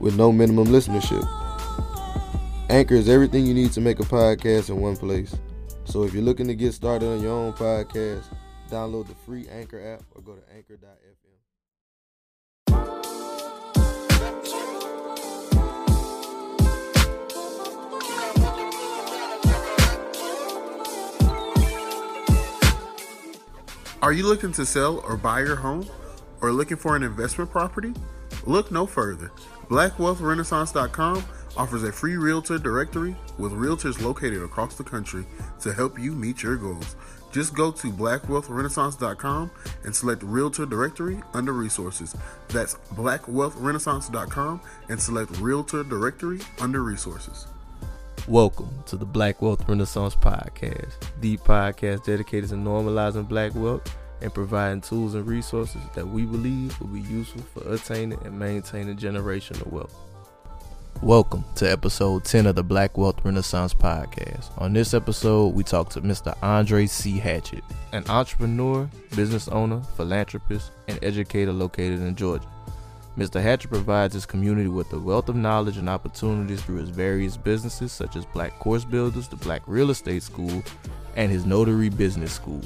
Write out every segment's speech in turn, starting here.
with no minimum listenership. Anchor is everything you need to make a podcast in one place. So if you're looking to get started on your own podcast, download the free Anchor app or go to anchor.fm. Are you looking to sell or buy your home or looking for an investment property? Look no further. BlackWealthRenaissance.com offers a free realtor directory with realtors located across the country to help you meet your goals. Just go to blackwealthrenaissance.com and select Realtor Directory under Resources. That's blackwealthrenaissance.com and select Realtor Directory under Resources. Welcome to the Black Wealth Renaissance Podcast, the podcast dedicated to normalizing black wealth and providing tools and resources that we believe will be useful for attaining and maintaining generational wealth. Welcome to episode 10 of the Black Wealth Renaissance Podcast. On this episode, we talk to Mr. Andre C. Hatchett, an entrepreneur, business owner, philanthropist, and educator located in Georgia. Mr. Hatchett provides his community with a wealth of knowledge and opportunities through his various businesses, such as Black Course Builders, the Black Real Estate School, and his Notary Business School,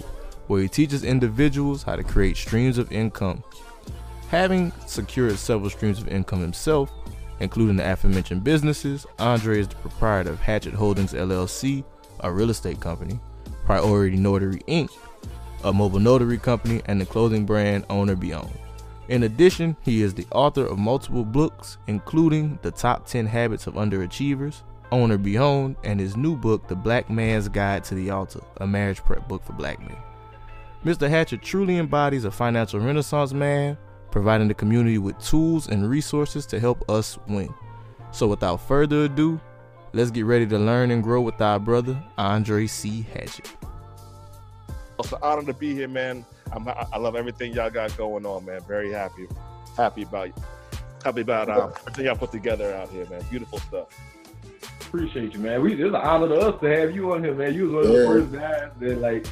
where he teaches individuals how to create streams of income. Having secured several streams of income himself, including the aforementioned businesses, Andre is the proprietor of Hatchett Holdings LLC, a real estate company, Priority Notary Inc., a mobile notary company, and the clothing brand Own or Be Owned. In addition, he is the author of multiple books, including The Top 10 Habits of Underachievers, Own or Be Owned, and his new book, The Black Man's Guide to the Altar, a marriage prep book for black men. Mr. Hatchett truly embodies a financial renaissance man, providing the community with tools and resources to help us win. So, without further ado, let's get ready to learn and grow with our brother, Andre C. Hatchett. It's an honor to be here, man. I'm, I love everything y'all got going on, man. Very happy, happy about you. Happy about um, everything y'all put together out here, man. Beautiful stuff. Appreciate you, man. We it's an honor to us to have you on here, man. You was one of the first guys that like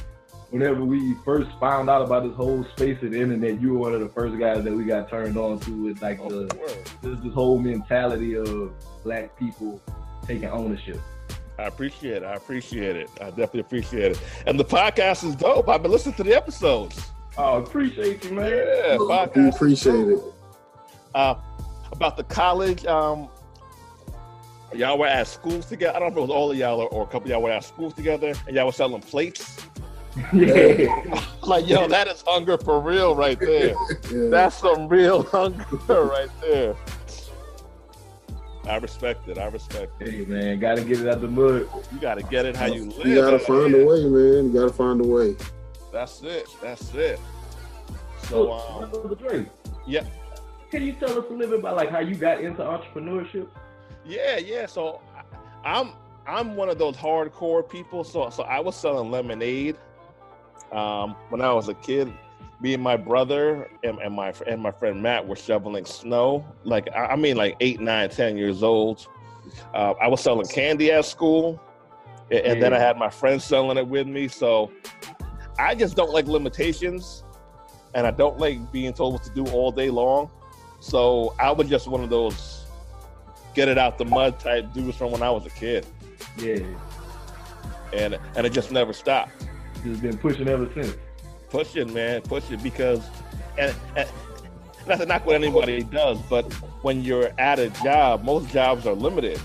whenever we first found out about this whole space of the internet, you were one of the first guys that we got turned on to with like the this, this whole mentality of black people taking ownership. I appreciate it. I appreciate it. I definitely appreciate it. And the podcast is dope. I've been listening to the episodes. Oh, appreciate you, man. Yeah, We podcast. appreciate it. Uh, about the college. Um, y'all were at schools together. I don't know if it was all of y'all or, or a couple of y'all were at schools together, and y'all were selling plates. Yeah. Like, yo, that is hunger for real right there. Yeah. That's some real hunger right there. I respect it. I respect it. Hey, man, gotta get it out the mud. You got to get it how you live. You gotta find a way, man. You gotta find a way. That's it. That's it. So, So, um, Brother Dre, yeah, can you tell us a little bit about like how you got into entrepreneurship? yeah, yeah. So, I'm I'm one of those hardcore people. So, so I was selling lemonade um, when I was a kid. me and my brother and, and my and my friend Matt were shoveling snow. Like I mean, like eight, nine, ten years old. Uh, I was selling candy at school, a- and, then I had my friends selling it with me. So I just don't like limitations, and I don't like being told what to do all day long. So I was just one of those get it out the mud type dudes from when I was a kid, Yeah, and and it just never stopped. Just been pushing ever since. pushing, man, pushing because, and, and not to knock what anybody does, but when you're at a job, most jobs are limited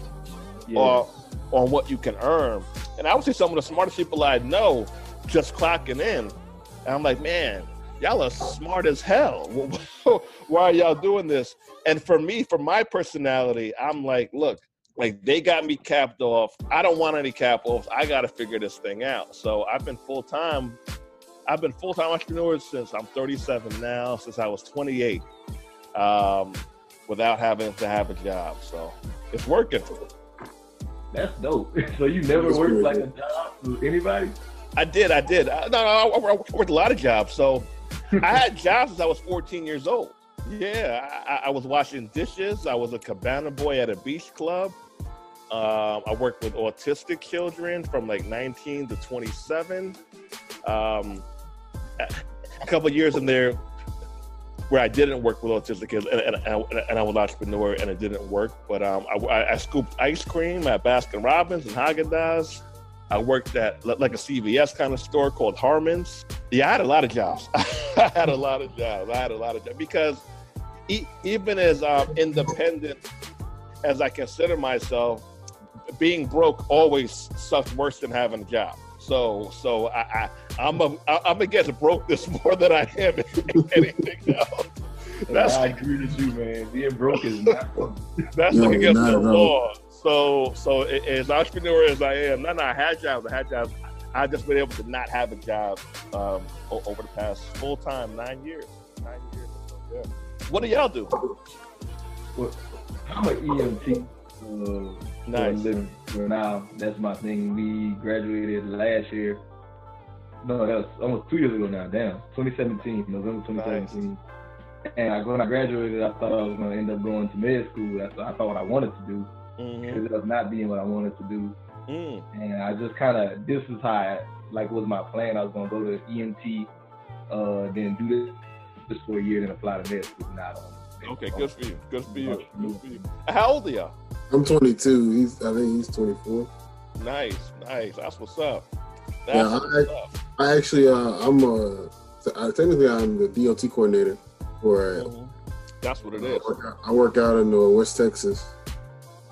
Yeah. on on what you can earn. And I would say some of the smartest people I know just clocking in, and I'm like, man, y'all are smart as hell. Why are y'all doing this? And for me, for my personality, I'm like, look. Like they got me capped off. I don't want any cap offs. I got to figure this thing out. So I've been full time I've been full time entrepreneur since I'm 37 now, since I was 28, um, without having to have a job. So it's working. That's dope. so you never That's worked good. like a job with anybody? I did, I did. I, no, no, I, I worked a lot of jobs. So I had jobs since I was 14 years old. Yeah, I, I- I was washing dishes. I was a cabana boy at a beach club. Um, I worked with autistic children from like 19 to 27. Um, a couple years in there where I didn't work with autistic kids, and, and, and, and I was an entrepreneur, and it didn't work. But um, I, I, I scooped ice cream at Baskin Robbins and Haagen Dazs. I worked at like a CVS kind of store called Harmon's. Yeah, I had a lot of jobs. I had a lot of jobs. I had a lot of jobs because e- even as um, independent as I consider myself, being broke always sucks worse than having a job. So, so I, I I'm a, I'm against broke this more than I am anything else. That's I agree with you, man. Being broke is not fun. that's No, like against the law. So, so a- as entrepreneur as I am, not I had jobs, I had jobs. I've just been able to not have a job um, over the past full time nine years. Nine years. Yeah. What do y'all do? I'm an EMT. Uh, for a Nice. So now that's my thing. We graduated last year. No, that was almost two years ago now. Damn, 2017, November 2017. And I, when I graduated, I thought I was going to end up going to med school. That's I thought what I wanted to do. Mhm. It ended up not being what I wanted to do. Mm. And I just kind of this is how I, like was my plan. I was going to go to EMT, uh, then do this this for a year, then apply to med school. Not on. Okay, good for you. Good for you. Good for you. How old are y'all? I'm 22. He's I think he's 24. Nice, nice. That's what's up. That's Yeah, I- what's up. I actually uh, I'm uh, uh technically I'm the DOT coordinator for. Uh, Mhm. That's what it is. I work out- I work out in uh, West Texas.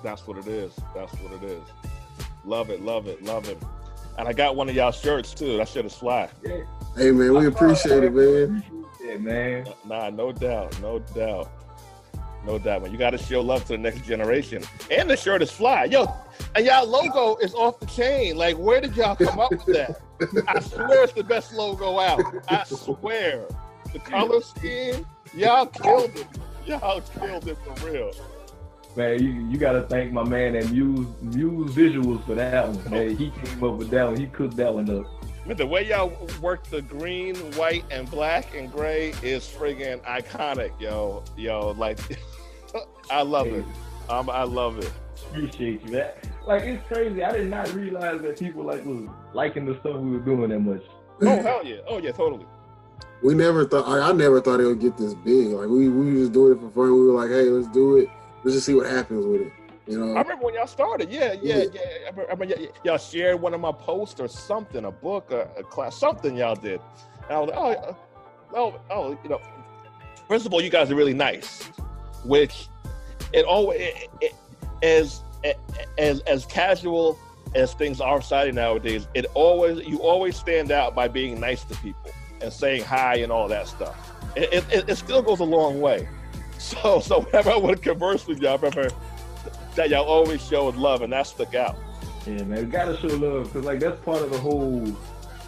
That's what it is. That's what it is. Love it, love it, love it. And I got one of y'all shirts too. That shit is fly. Yeah, Hey man, we appreciate it, man. yeah, man. Nah, no doubt, no doubt, no doubt. Man, you got to show love to the next generation. And the shirt is fly, yo. And y'all logo is off the chain. Like, where did y'all come up with that? I swear it's the best logo out. I swear. The color scheme, y'all killed it. Y'all killed it for real. Man, you, you got to thank my man that Muse Muse Visuals for that one. Man, he came up with that one. He cooked that one up. Man, the way y'all work the green, white, and black and gray is friggin' iconic, yo. Yo, like, I love it. Um, I love it. Appreciate you. That like it's crazy. I did not realize that people like was liking the stuff we were doing that much. Oh hell yeah! Oh yeah, totally. We never thought I, I never thought it would get this big. Like we, we were just doing it for fun. We were like, hey, let's do it. Let's just see what happens with it. You know. I remember when y'all started. Yeah, yeah, yeah. I remember, I remember y- y- y'all shared one of my posts or something, a book, a, a class, something y'all did. And I was like, oh, oh, oh, you know. First of all, you guys are really nice, which it always it, it, as as as casual as things are society nowadays. It always you always stand out by being nice to people and saying hi and all that stuff. It, it, it- still goes a long way. So so whenever I would converse with y'all, I remember that y'all always showed love, and that stuck out. Yeah, man, we gotta show love because like that's part of the whole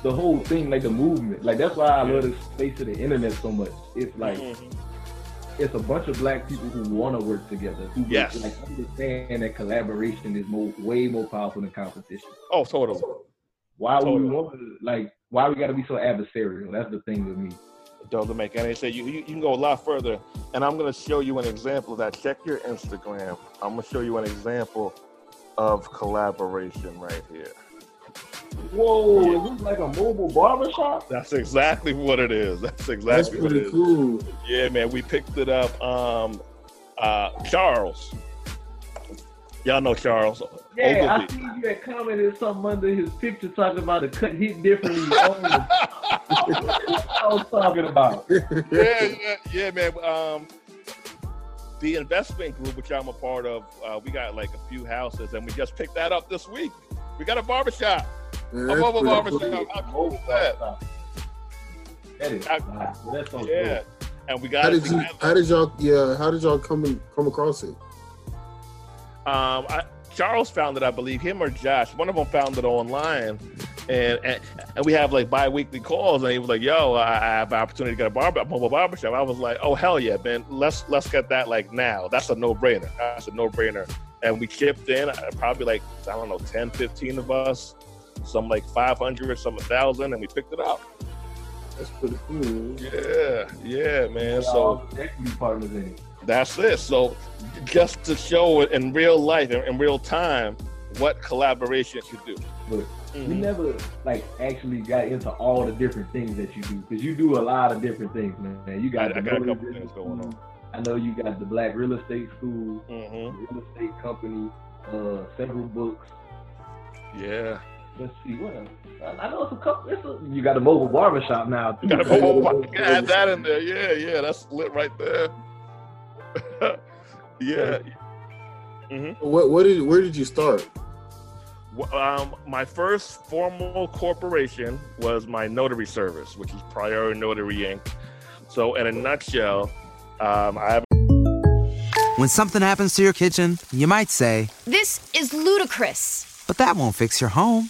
the whole thing, like the movement. Like that's why I love the space of the internet so much. It's like Mhm. It's a bunch of black people who want to work together, who Yes. like understand that collaboration is more way more powerful than competition. Oh, totally. Why would we want to like? Why we got to be so adversarial? That's the thing with me. doesn't make any sense. You, you, you can go a lot further, and I'm going to show you an example of that. Check your Instagram. I'm going to show you an example of collaboration right here. Whoa, is this like a mobile barbershop? That's exactly what it is. That's That's exactly what it pretty is. cool. Yeah, man, we picked it up. Um, uh, Charles, y'all know Charles. Yeah, I Ogilvy. see you had commented something under his picture talking about the cut hit differently. I was talking about. yeah, yeah, yeah, man. Um, the investment group, which I'm a part of, uh, we got like a few houses, and we just picked that up this week. We got a barbershop. Man, A that's mobile pretty cool. barbershop. How cool is that? That is I- nice. That's so Yeah, and we got How it did you? together. How did y'all? Yeah, how did y'all come in, come across it? Um, I, Charles found it, I believe, him or Josh. One of them found it online, and and, and we have like bi-weekly calls, and he was like, "Yo, I, I have an opportunity to get a barber, mobile barbershop." I was like, "Oh hell yeah, man! Let's let's get that like now. That's a no-brainer. That's a no-brainer." And we chipped in, uh, probably like I don't know, 10, 15 of us, some like 500, some 1,000, and we picked it up. That's pretty cool. Yeah, yeah, man. So equity partners in it. that's it. So just to show it in real life, in, in real time, what collaboration could do. Look, we never like actually got into all the different things that you do because you do a lot of different things, man. You got I- I got a couple things going on. I know you got the Black Real Estate School, Mhm. real estate company, uh, several books. Yeah. Let's see what else. I, I know it's a couple. It's a, you got a mobile barbershop now. Too. You gotta oh, oh, oh, add that in there. Yeah, yeah, that's lit right there. yeah. What? What did? Where did you start? Well, Um, my first formal corporation was my notary service, which is Priority Notary Inc. So, in a nutshell, um, I have When something happens to your kitchen, you might say, This is ludicrous. but that won't fix your home.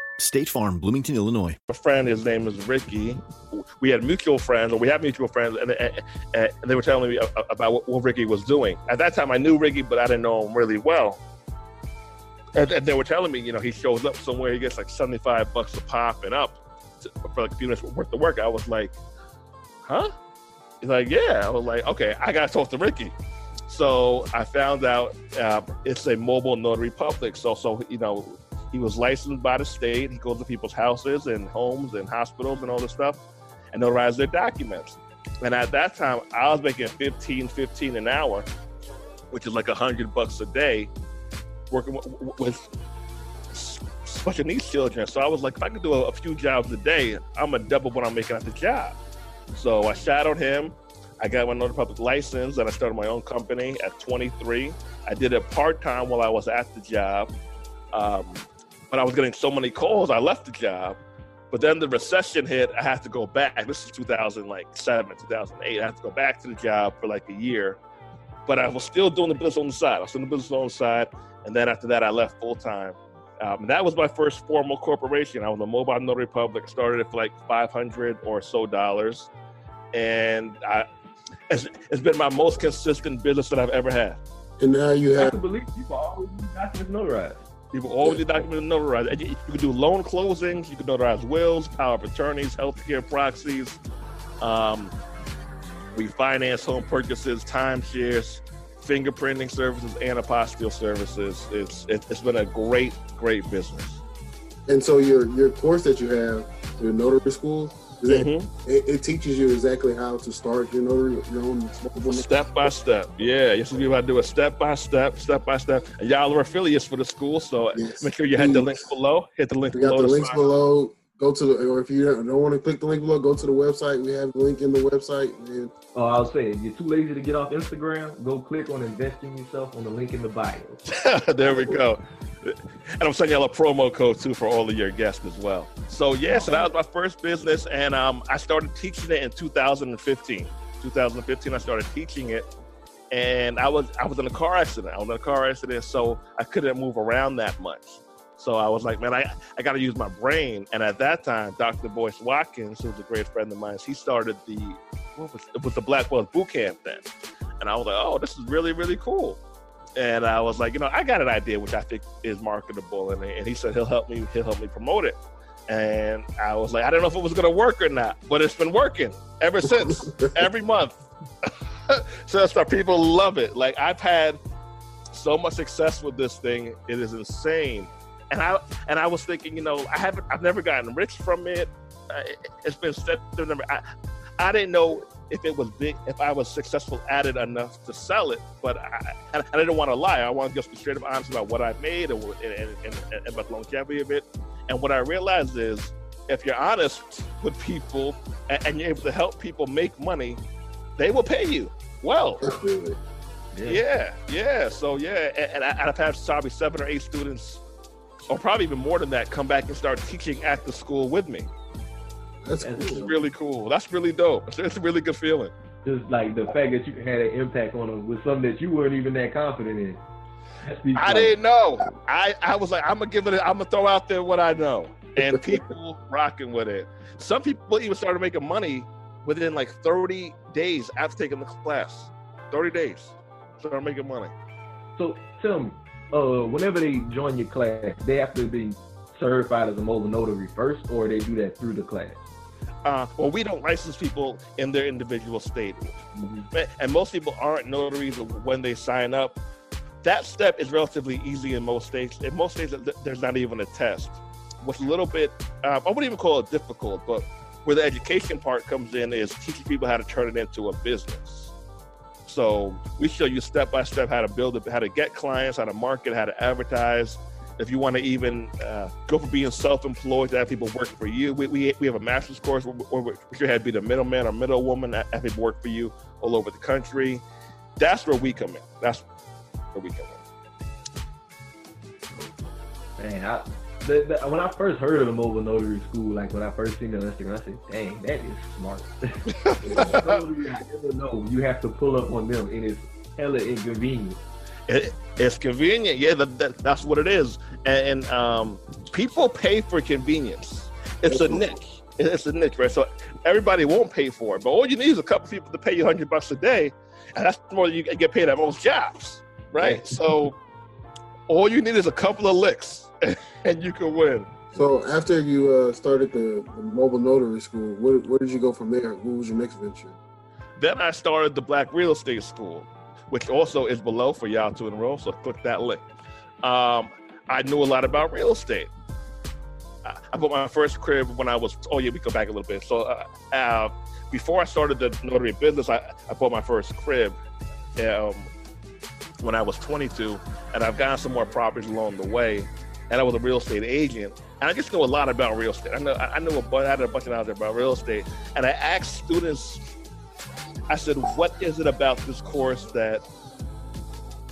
State Farm, Bloomington, Illinois. a friend. His name is Ricky. We had mutual friends, or we have mutual friends, and, and, and they were telling me about what, what Ricky was doing. At that time, I knew Ricky, but I didn't know him really well. And, and they were telling me, you know, he shows up somewhere, he gets like seventy-five bucks a pop and up to, for like a few minutes worth of work. I was like, huh? He's like, yeah. I was like, okay, I gotta talk to Ricky. So I found out uh, it's a mobile notary public. So, so you know, he was licensed by the state. He goes to people's houses and homes and hospitals and all this stuff and notarize their documents. And at that time, I was making 15, 15 an hour, which is like a hundred bucks a day, working with, with special needs children. So I was like, if I could do a, a few jobs a day, I'm gonna double what I'm making at the job. So I shadowed him. I got my notary public license and I started my own company at 23. I did it part time while I was at the job. Um, but I was getting so many calls, I left the job. But then the recession hit. I had to go back. This is 2007, 2008. I had to go back to the job for like a year. But I was still doing the business on the side. I was doing the business on the side. And then after that, I left full time. Um, that was my first formal corporation. I was a mobile notary public. Started it for like 500 or so dollars. And I, it's, it's been my most consistent business that I've ever had. And now you I have. can believe people always do documents notarized. People always do document notarize. And You, can do loan closings, you can notarize wills, power of attorneys, healthcare proxies. Um, we finance home purchases, timeshares, fingerprinting services, and apostille services. It's it, it's been a great, great business. And so your your course that you have, your notary school, is that, Mhm. it, it teaches you exactly how to start your notary, your own business. Step by step, yeah. You should be able to do it step by step, step by step. And y'all are affiliates for the school, so Yes, make sure you hit the please. links below. Hit the link We got the links sign below. Go to the, or if you don't want to click the link below, go to the website. We have the link in the website. And Oh, I was saying, you're too lazy to get off Instagram. Go click on investing yourself on the link in the bio. there we go. And I'm sending y'all a promo code too for all of your guests as well. So yeah, so that was my first business, and um, I started teaching it in 2015. 2015, I started teaching it, and I was I was in a car accident. I was in a car accident, so I couldn't move around that much. So I was like, man, I, I got to use my brain. And at that time, Dr. Boyce Watkins, who was a great friend of mine, he started the what was it was the Black Wealth Boot then. And I was like, oh, this is really really cool. And I was like, you know, I got an idea which I think is marketable, and, and he said he'll help me he'll help me promote it. And I was like, I don't know if it was going to work or not, but it's been working ever since, every month. so that's why people love it. Like I've had so much success with this thing; it is insane. And I and I was thinking, you know, I haven't, I've never gotten rich from it. It's been set. I, I didn't know if it was big, if I was successful at it enough to sell it, but I, and I didn't want to lie. I wanted to just be straight up honest about what I made and, and, and, and about the longevity of it. And what I realized is, if you're honest with people and, and you're able to help people make money, they will pay you well. Yeah, yeah. So yeah, and, and I, I've had probably seven or eight students, or probably even more than that, come back and start teaching at the school with me. That's cool. really cool. That's really dope. It's, a really good feeling. Just like the fact that you had an impact on them with something that you weren't even that confident in. I didn't know. I, I was like, I'm gonna give it. I'm gonna throw out there what I know, and people rocking with it. Some people even started making money within like 30 days after taking the class. 30 days, started making money. So tell me, uh, whenever they join your class, they have to be certified as a mobile notary first, or they do that through the class. Uh, well, we don't license people in their individual state, and most people aren't notaries when they sign up. That step is relatively easy in most states. In most states, there's not even a test. What's a little bit, uh, I wouldn't even call it difficult, but where the education part comes in is teaching people how to turn it into a business. So we show you step by step how to build it, how to get clients, how to market, how to advertise. If you want to even uh, go for being self-employed, to have people work for you, we, we, we have a master's course where, where we you how to be the middleman or middlewoman, that have people work for you all over the country. That's where we come in. That's where we come in. Man, I, the, the, when I first heard of the mobile notary school, like when I first seen it on Instagram, I said, "Dang, that is smart." Notary, I never know. You have to pull up on them, and it's hella inconvenient. It, it's convenient. Yeah, that, that, that's what it is. And, and um, people pay for convenience. It's a niche. It's a niche, right? So everybody won't pay for it, but all you need is a couple people to pay you hundred bucks a day, and that's more than you get paid at most jobs, right? So all you need is a couple of licks, and you can win. So after you uh, started the, the mobile notary school, where, where did you go from there? What was your next venture? Then I started the Black Real Estate School, which also is below for y'all to enroll. So click that link. Um, I knew a lot about real estate. I, I bought my first crib when I was. Oh yeah, we go back a little bit. So uh, uh, before I started the notary business, I, I bought my first crib um, when I was 22, and I've gotten some more properties along the way. And I was a real estate agent, and I just know a lot about real estate. I know I knew a bunch, I had a bunch of knowledge about real estate, and I asked students I said, "What is it about this course that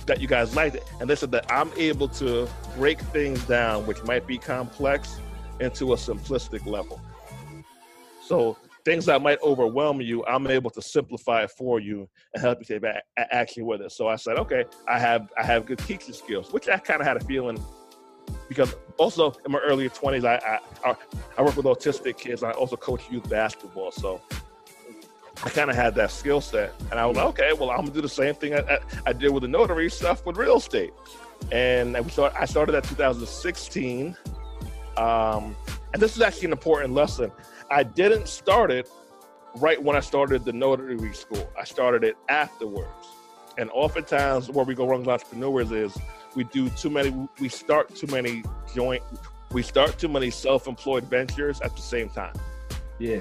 that you guys liked it?" And they said that I'm able to break things down, which might be complex, into a simplistic level. So things that might overwhelm you, I'm able to simplify it for you and help you take action with it. So I said, "Okay, I have I have good teaching skills," which I kind of had a feeling because also in my earlier 20s, I I, I work with autistic kids. I also coach youth basketball, so I kind of had that skill set, and I was like, okay, well, I'm gonna do the same thing I, I, I did with the notary stuff with real estate. And we start, I started that 2016, um, and this is actually an important lesson. I didn't start it right when I started the notary school. I started it afterwards, and oftentimes where we go wrong as entrepreneurs is we do too many, we start too many joint, we start too many self-employed ventures at the same time. Yeah.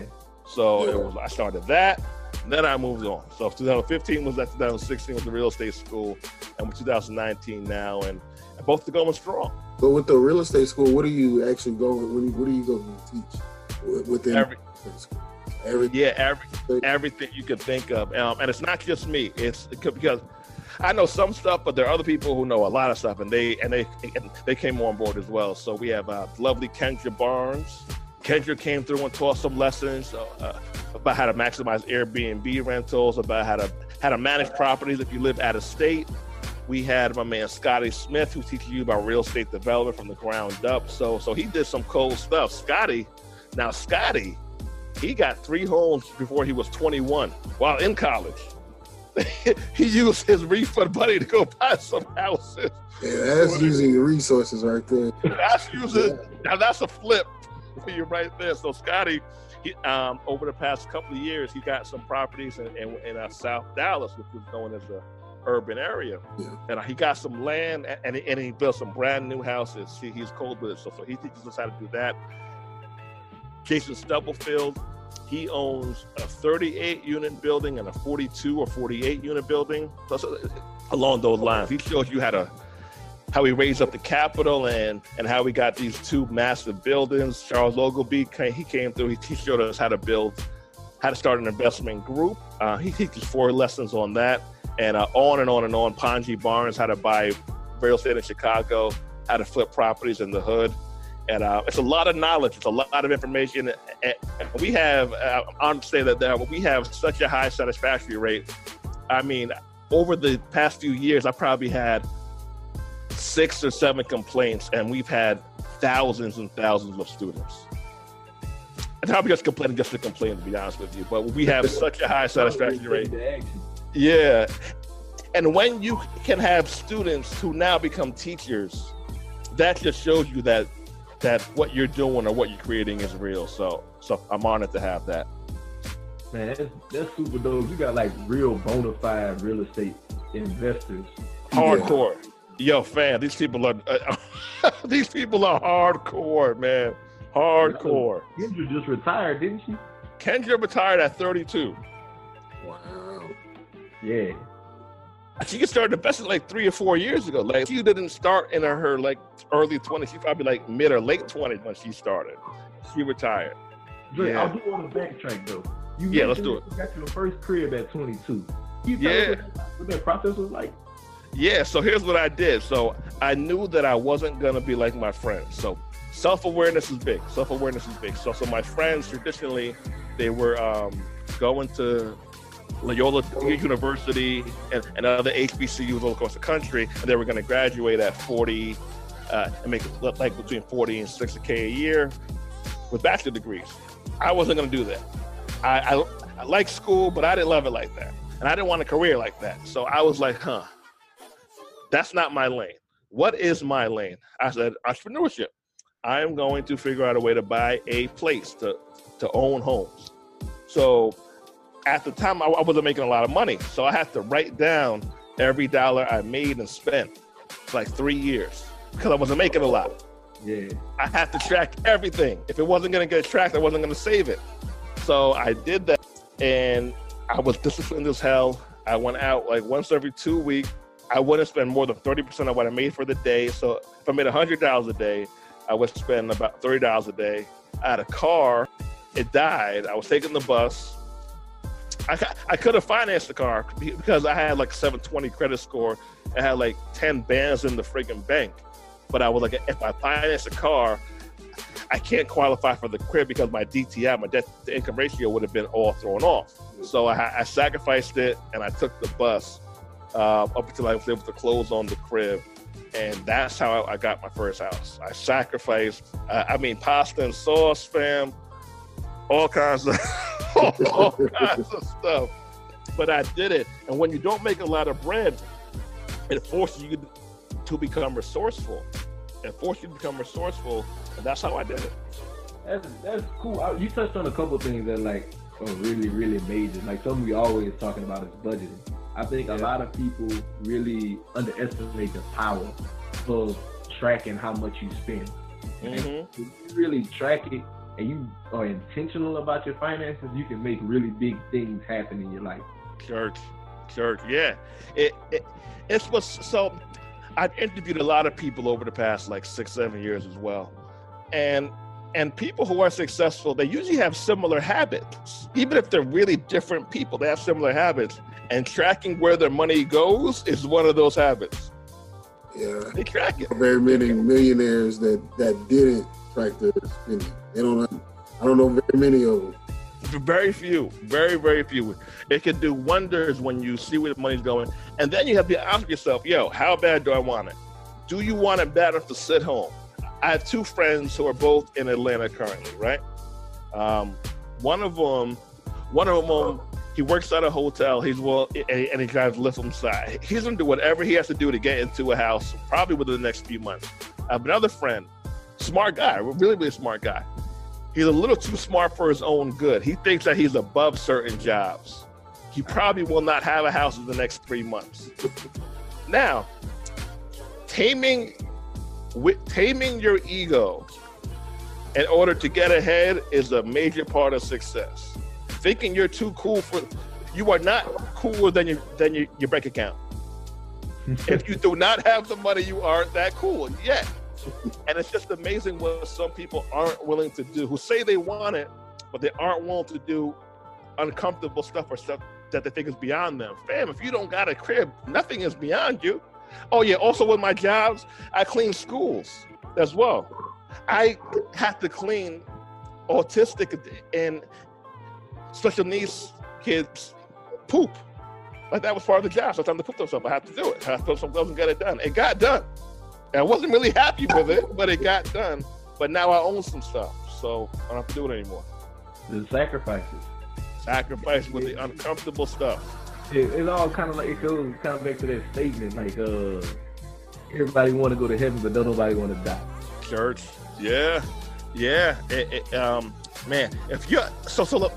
So it was I started that, and then I moved on. So 2015 was that 2016 was the real estate school, and we're 2019 now, and, and both are going strong. But with the real estate school, what do you actually go? What do you, what do you go to teach wi- within Every- every? Yeah, every everything you could think of, um, and it's not just me. It's because I know some stuff, but there are other people who know a lot of stuff, and they and they and they came on board as well. So we have uh, lovely Kendra Barnes. Kendra came through and taught some lessons uh, about how to maximize Airbnb rentals, about how to how to manage properties if you live out of state. We had my man Scotty Smith, who teaches you about real estate development from the ground up. So, so he did some cool stuff. Scotty, now Scotty, he got three homes before he was 21 while in college. he used his refund money to go buy some houses. Yeah, that's using the resources right there. That's using now that's a flip for you right there. So Scotty, he, um, over the past couple of years, he got some properties in, in, in uh, South Dallas, which was known as the urban area, Yeah. and uh, he got some land and, and he built some brand new houses. He, he's cold with it, so, so he teaches us how to do that. Jason Stubblefield, he owns a 38 unit building and a 42 or 48 unit building. So, so, along those lines, he shows you how to how we raised up the capital and and how we got these two massive buildings. Charles Ogilvy, came, he came through. He, showed us how to build, how to start an investment group. Uh, he teaches four lessons on that, and uh, on and on and on. Ponji Barnes, how to buy real estate in Chicago, how to flip properties in the hood. And uh, it's a lot of knowledge. It's a lot of information. And and we have, uh, I'm to say that that we have such a high satisfaction rate. I mean, over the past few years, I probably had six or seven complaints, and we've had thousands and thousands of students. And I'm just complaining just to complain, to be honest with you. But we have such a high satisfaction rate. Yeah. And when you can have students who now become teachers, that just shows you that that what you're doing or what you're creating is real. So so I'm honored to have that. Man, that's, that's super dope. You got like real bona fide real estate investors. Hardcore. Yo, fam, these people are uh, these people are hardcore, man. Hardcore. Kendra just retired, didn't she? Kendra retired at 32. Wow. Yeah. She could start investing like three or four years ago. Like she didn't start in her like early 20s. She probably like mid or late 20s when she started. She retired. Dre, Yeah. I do want to backtrack though. You Yeah, let's mentioned do You got your first crib at 22. You tell Yeah. us what, what that process was like? Yeah, so here's what I did. So I knew that I wasn't gonna be like my friends. So self-awareness is big. Self-awareness is big. So so my friends traditionally they were um, going to Loyola University and, and other HBCUs all across the country, and they were going to graduate at 40 uh, and make like between 40 and 60k a year with bachelor degrees. I wasn't going to do that. I, I I like school, but I didn't love it like that, and I didn't want a career like that. So I was like, huh, that's not my lane. What is my lane? I said entrepreneurship. I am going to figure out a way to buy a place to to own homes. So at the time, I, I wasn't making a lot of money, so I had to write down every dollar I made and spent for like three years because I wasn't making a lot. Yeah. I had to track everything. If it wasn't going to get tracked, I wasn't going to save it. So I did that, and I was disciplined as hell. I went out like once every two weeks. I wouldn't spend more than thirty percent of what I made for the day. So if I made hundred dollars a day, I would spend about thirty dollars a day. I had a car. It died. I was taking the bus. I, I could have financed the car because I had like a 720 credit score. I had like 10 bands in the freaking bank. But I was like, if I finance a car, I can't qualify for the crib because my DTI, my debt to income ratio, would have been all thrown off. So I, I sacrificed it and I took the bus uh, up until I was able to close on the crib. And that's how I, I got my first house. I sacrificed, uh, I mean, pasta and sauce, fam, all kinds of all kinds of stuff. But I did it. And when you don't make a lot of bread, it forces you to become resourceful. It forces you to become resourceful, and that's how I did it. That's that's cool. I- You touched on a couple things that like are really really major. Like something we always talking about is budgeting. I think a lot of people really underestimate the power of tracking how much you spend. And Mm-hmm. If you really track it and you are intentional about your finances, you can make really big things happen in your life. Church, church, yeah. It, it it's what's so. I've interviewed a lot of people over the past like six, seven years as well, and and people who are successful, they usually have similar habits. Even if they're really different people, they have similar habits. And tracking where their money goes is one of those habits. Yeah. They track it. Very many millionaires that that didn't track their spending. They don't. I don't know very many of them. Very few, very very few. It can do wonders when you see where the money's going, and then you have to ask yourself, "Yo, how bad do I want it? Do you want it bad enough to sit home?" I have two friends who are both in Atlanta currently, right? Um, one of them, one of them, he works at a hotel. He's well, and he drives Lyft on side. He's gonna do whatever he has to do to get into a house, probably within the next few months. I have another friend, smart guy, really, really smart guy. He's a little too smart for his own good. He thinks that he's above certain jobs. He probably will not have a house in the next three months. Now, taming taming your ego in order to get ahead is a major part of success. Thinking you're too cool for you are not cooler than your than your, your bank account. if you do not have the money, you aren't that cool yet. And it's just amazing what some people aren't willing to do, who say they want it, but they aren't willing to do uncomfortable stuff or stuff that they think is beyond them. Fam, if you don't got a crib, nothing is beyond you. Oh yeah, also with my jobs, I clean schools as well. I have to clean autistic and special needs kids poop. Like that was part of the job. So time to put themselves. I have to do it. I have to put some gloves and get it done. It got done. And I wasn't really happy with it, but it got done. But now I own some stuff, so I don't have to do it anymore. The sacrifices. Sacrifice with the uncomfortable stuff. It, it's all kind of like it goes kind of back to that statement, like uh, everybody want to go to heaven, but don't nobody want to die. Church, yeah, yeah. It, it, um, man, if you're so so look,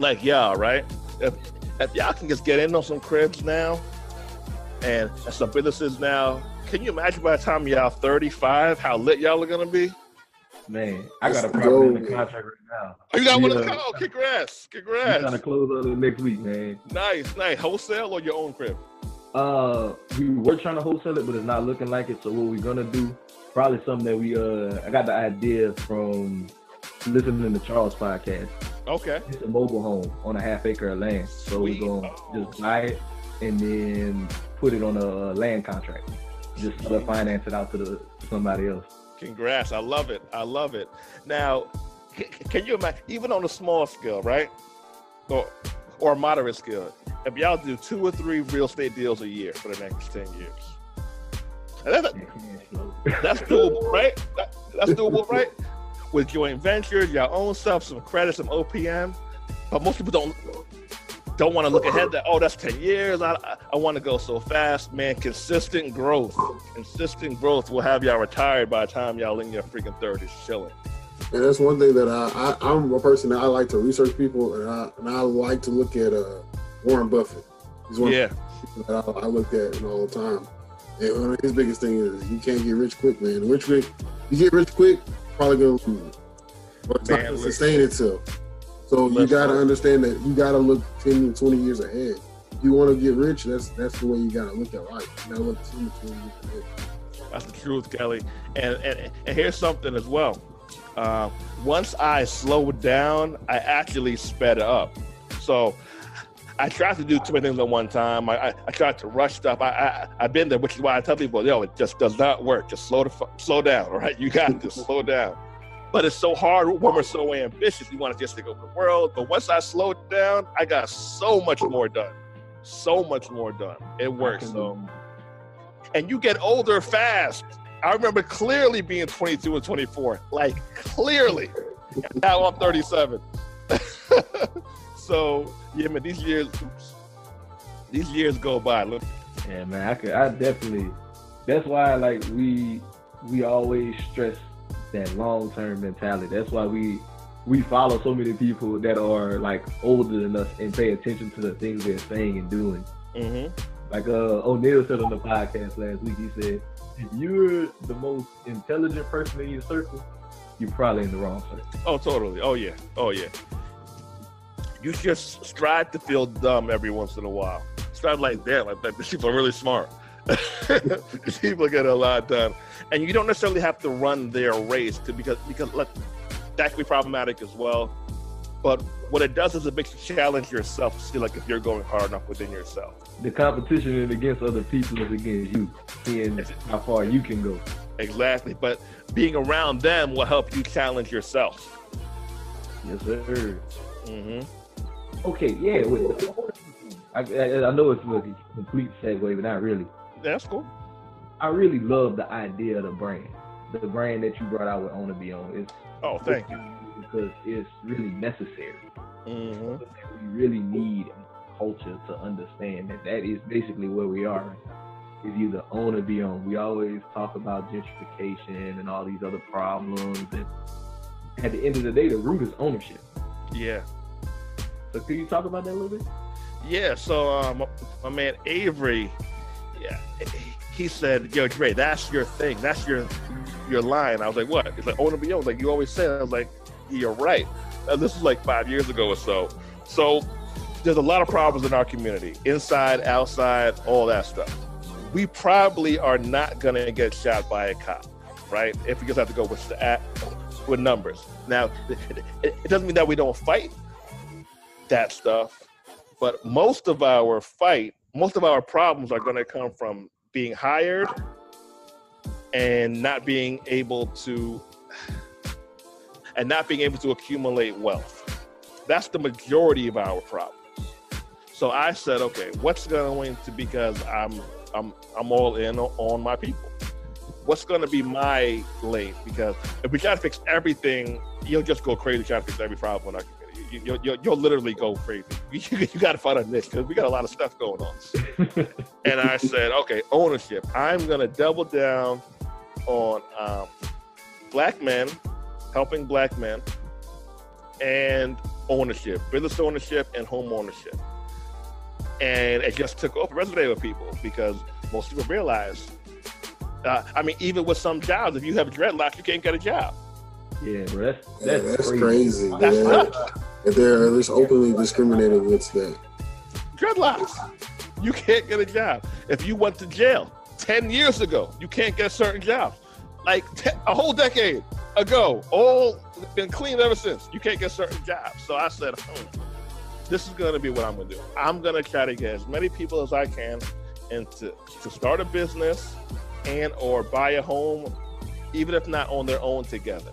like y'all, right? If if y'all can just get in on some cribs now, and, and some businesses now, can you imagine by the time y'all 35 how lit y'all are gonna be? Man, I got a property in the contract right now. Oh, you got one of the oh, congrats, congrats. I'm trying to close on it next week, man. Nice, nice. Wholesale or your own crib? Uh, we were trying to wholesale it, but it's not looking like it. So what we're gonna do? Probably something that we uh, I got the idea from listening to Charles podcast. Okay. It's a mobile home on a half acre of land. So we're gonna just buy it and then put it on a land contract. Just to finance it out to the somebody else. Congrats. I love it. I love it. Now, can you imagine, even on a small scale, right? Or, or a moderate scale, if y'all do two or three real estate deals a year for the next 10 years, that's, that's doable, right? That, that's doable, right? With joint ventures, your own stuff, some credit, some OPM. But most people don't don't want to look ahead that oh that's 10 years i, I, I want to go so fast. Man consistent growth consistent growth will have y'all retired by the time y'all in your freaking 30s chilling. And that's one thing that I, I am a person that I like to research people and I and I like to look at uh Warren Buffett. He's one yeah. that I, I look at all the time. And one of his biggest thing is you can't get rich quick man. Rich quick you get rich quick probably gonna lose it but it's man, not gonna sustain itself so you got to understand that you got to look 10 to 20 years ahead. If you want to get rich, that's that's the way you got to look at life. You got to look 10 to 20 years ahead. That's the truth, Kelly. And and, and here's something as well. Uh, once I slowed down, I actually sped up. So I tried to do too many things at one time. I, I, I tried to rush stuff. I, I I've been there, which is why I tell people, yo, it just does not work. Just slow the slow down, all right? You got to slow down. But it's so hard when we're so ambitious. We want to just take over the world. But once I slowed down, I got so much more done. So much more done. It works though. And you get older fast. I remember clearly being 22 and 24, like clearly. now I'm 37. so yeah, man, these years, oops, these years go by. Look. Yeah, man, I could, I definitely. That's why, like we, we always stress that long term mentality. That's why we we follow so many people that are like older than us and pay attention to the things they're saying and doing. Mm-hmm. Like uh, O'Neal said on the podcast last week, he said, "If you're the most intelligent person in your circle, you're probably in the wrong circle." Oh, totally. Oh yeah. Oh yeah. You just strive to feel dumb every once in a while. Strive like that. Like that. These people are really smart. people get a lot done, and you don't necessarily have to run their race to because because that can be problematic as well. But what it does is it makes you challenge yourself to see like if you're going hard enough within yourself. The competition is against other people is against you, seeing how far you can go. Exactly, but being around them will help you challenge yourself. Yes, sir. Mm-hmm. Okay, yeah. With, I, I, I know it's a complete segue, but not really. That's cool. I really love the idea of the brand, the brand that you brought out with Own or Be Owned. It's oh, thank you. Because it's really necessary. Mm-hmm. We really need culture to understand that that is basically where we are. Is either own or be on. We always talk about gentrification and all these other problems, and at the end of the day, the root is ownership. Yeah. So, can you talk about that a little bit? Yeah. So, um, my man Avery, yeah, he said, "Yo, Dre, that's your thing. That's your your line." I was like, "What?" He's like, "Own or be. Like you always say. I was like, "You're right." And this was like five years ago or so. So there's a lot of problems in our community, inside, outside, all that stuff. We probably are not to get shot by a cop, right? If we just have to go with the, with numbers. Now, it doesn't mean that we don't fight that stuff, but most of our fight, most of our problems are going to come from being hired and not being able to and not being able to accumulate wealth. That's the majority of our problems. So I said, okay, what's going to because I'm I'm I'm all in on my people. What's going to be my lane? Because if we try to fix everything, you'll just go crazy trying to fix every problem. You, you, you'll literally go crazy. You, you got to find a niche because we got a lot of stuff going on. and I said, okay, ownership. I'm going to double down on um, black men, helping black men, and ownership, business ownership, and home ownership and it just took over, resonated with people because most people realize. Uh, I mean, even with some jobs, if you have dreadlocks, you can't get a job. Yeah, bro, that's Yeah, that's, that's crazy. crazy. That's yeah. And they're just openly discriminating against that. Dreadlocks, you can't get a job. If you went to jail ten years ago, you can't get certain jobs. Like te- a whole decade ago, all been clean ever since. You can't get certain jobs. So I said, hmm, this is going to be what I'm going to do. I'm going to try to get as many people as I can into to start a business and or buy a home, even if not on their own together.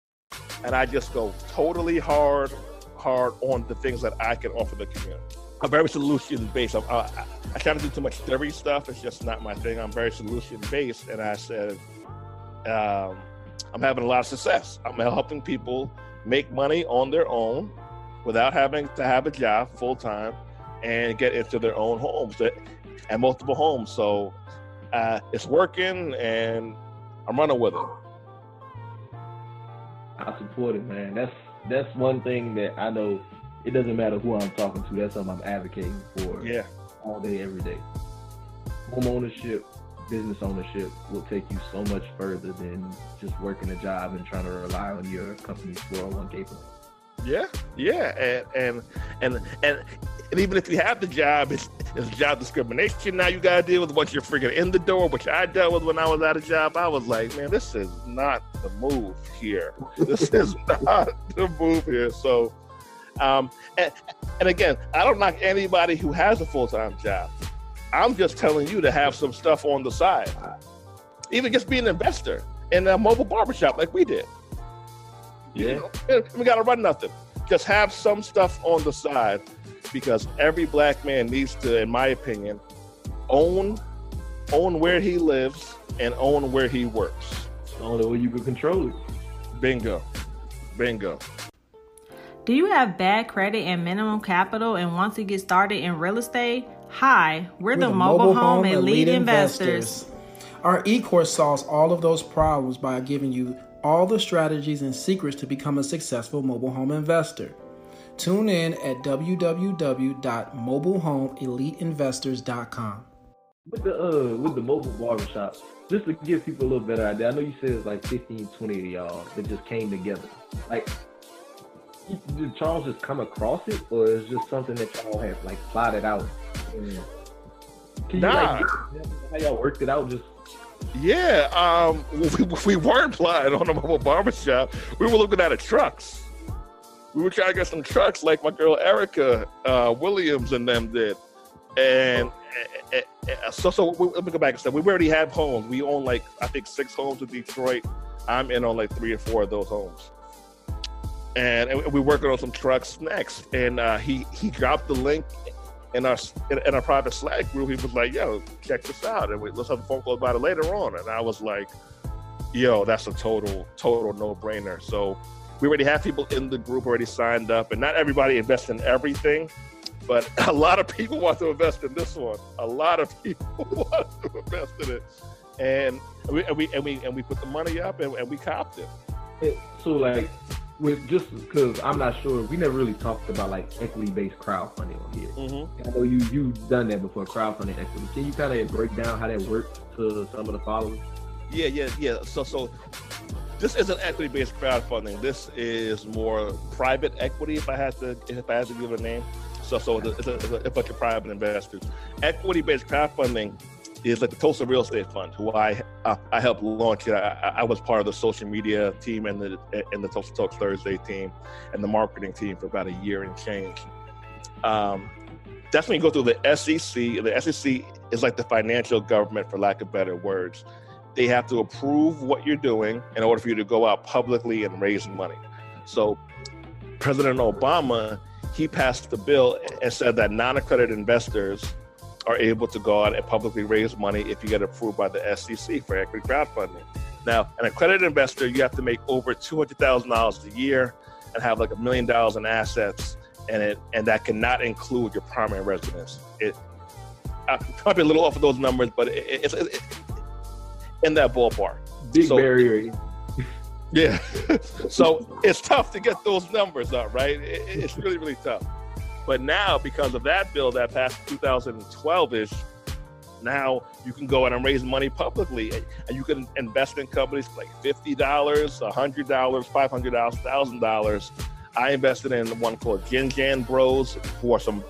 And I just go totally hard, hard on the things that I can offer the community. I'm very solution based. I, I, I try to do too much theory stuff. It's just not my thing. I'm very solution based. And I said, um, I'm having a lot of success. I'm helping people make money on their own without having to have a job full time and get into their own homes and multiple homes. So uh, it's working and I'm running with it. I support it, man. That's that's one thing that I know. It doesn't matter who I'm talking to. That's something I'm advocating for. Yeah. All day, every day. Home ownership, business ownership will take you so much further than just working a job and trying to rely on your company's 401k plan. Yeah, yeah, and and and and, and even if you have the job, it's, it's job discrimination. Now you got to deal with once you're freaking in the door, which I dealt with when I was out of job. I was like, man, this is not the move here. This is not the move here. So, um, and, and again, I don't knock anybody who has a full time job. I'm just telling you to have some stuff on the side, even just be an investor in a mobile barbershop like we did. Yeah. You know, we got to run nothing. Just have some stuff on the side because every black man needs to, in my opinion, own own where he lives and own where he works. The only way you can control it. Bingo. Bingo. Do you have bad credit and minimum capital and want to get started in real estate? Hi, we're, we're the, the, Mobile, Home, Home Elite, Elite investors. investors. Our e-course solves all of those problems by giving you all the strategies and secrets to become a successful mobile home investor. Tune in at www.mobilehomeeliteinvestors.com. With the uh with the mobile barbershop, just to give people a little better idea, I know you said it's like 15, 20 of y'all that just came together. Like did Charles just come across it, or is just something that y'all have like plotted out? Can you nah. like how y'all worked it out? Just yeah, um, we, we weren't plotting on a mobile barbershop. We were looking at a trucks. We were trying to get some trucks like my girl Erica uh, Williams and them did. And uh, so, so we, let me go back and say we already have homes. We own like I think six homes in Detroit. I'm in on like three or four of those homes and, and we're working on some trucks next. And uh, he he dropped the link in our in, our private Slack group. He was like, "Yo, check this out," and we, let's have a phone call about it later on. And I was like, "Yo, that's a total total no brainer." So we already have people in the group already signed up, and not everybody invests in everything. But a lot of people want to invest in this one. A lot of people want to invest in it, and we and we and we, and we put the money up and, and we copped it. So like with just because I'm not sure, we never really talked about like equity based crowdfunding on here. Mm-hmm. I know you you've done that before, crowdfunding equity. Can you kind of break down how that works to some of the followers? Yeah, yeah, yeah. So so this isn't equity based crowdfunding. This is more private equity. If I had to if I had to give a name, so so it's a, it's a, it's a bunch of private investors. Equity based crowdfunding is like the Tulsa Real Estate Fund, who I I, I helped launch. I, I, was part of the social media team and the and the Tulsa Talks Thursday team and the marketing team for about a year and change. Um, definitely go through the SEC. The SEC is like the financial government, for lack of better words. They have to approve what you're doing in order for you to go out publicly and raise money. So, President Obama he passed the bill and said that non-accredited investors are able to go out and publicly raise money if you get approved by the SEC for equity crowdfunding. Now, an accredited investor, you have to make over two hundred thousand dollars a year and have like a million dollars in assets, and it and that cannot include your primary residence. It I might be a little off of those numbers, but it, it's it, it, in that ballpark. Big so, barrier. Yeah, so it's tough to get those numbers up, right? it's really really tough. But now, because of that bill that passed 2012 ish, now you can go out and raise money publicly and you can invest in companies like $50, $100, $500, $1,000. I invested in one called Ginjan Bros, who are some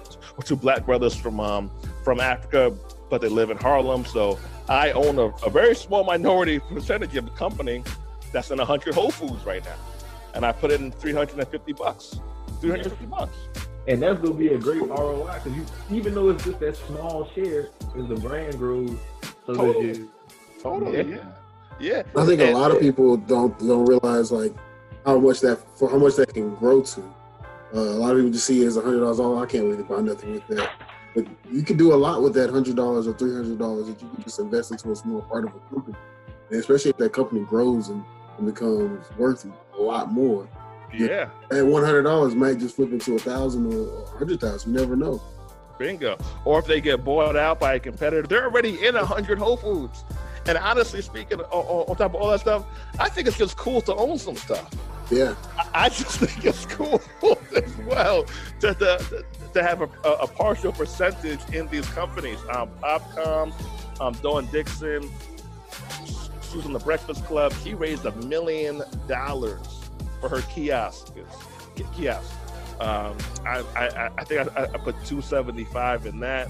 two black brothers from um, from Africa, but they live in Harlem. So I own a, a very small minority percentage of the company that's in 100 Whole Foods right now. And I put in 350 bucks. 350 bucks and that's gonna be a great ROI because you, even though it's just that small share, as the brand grows, so totally. that you, totally, yeah, yeah. I think a lot of people don't don't realize like how much that for how much that can grow to. Uh, a lot of people just see it as a hundred dollars. Oh, I can't really buy nothing with that. But you can do a lot with that hundred dollars or three hundred dollars that you can just invest into a small part of a company, and especially if that company grows and, and becomes worth a lot more yeah. And one hundred dollars might just flip into a thousand or a hundred thousand. You never know. Bingo. Or if they get bought out by a competitor, they're already in a hundred Whole Foods. And honestly speaking, on, on, top of all that stuff, I think it's just cool to own some stuff. Yeah. I, I just think it's cool as well to, to, to have a, a, partial percentage in these companies. Um, Popcom, um, Dawn Dickson, she was in the Breakfast Club. He raised a million dollars for her kiosk. Kiosk. Um, I, I, I think I, I put 275 in that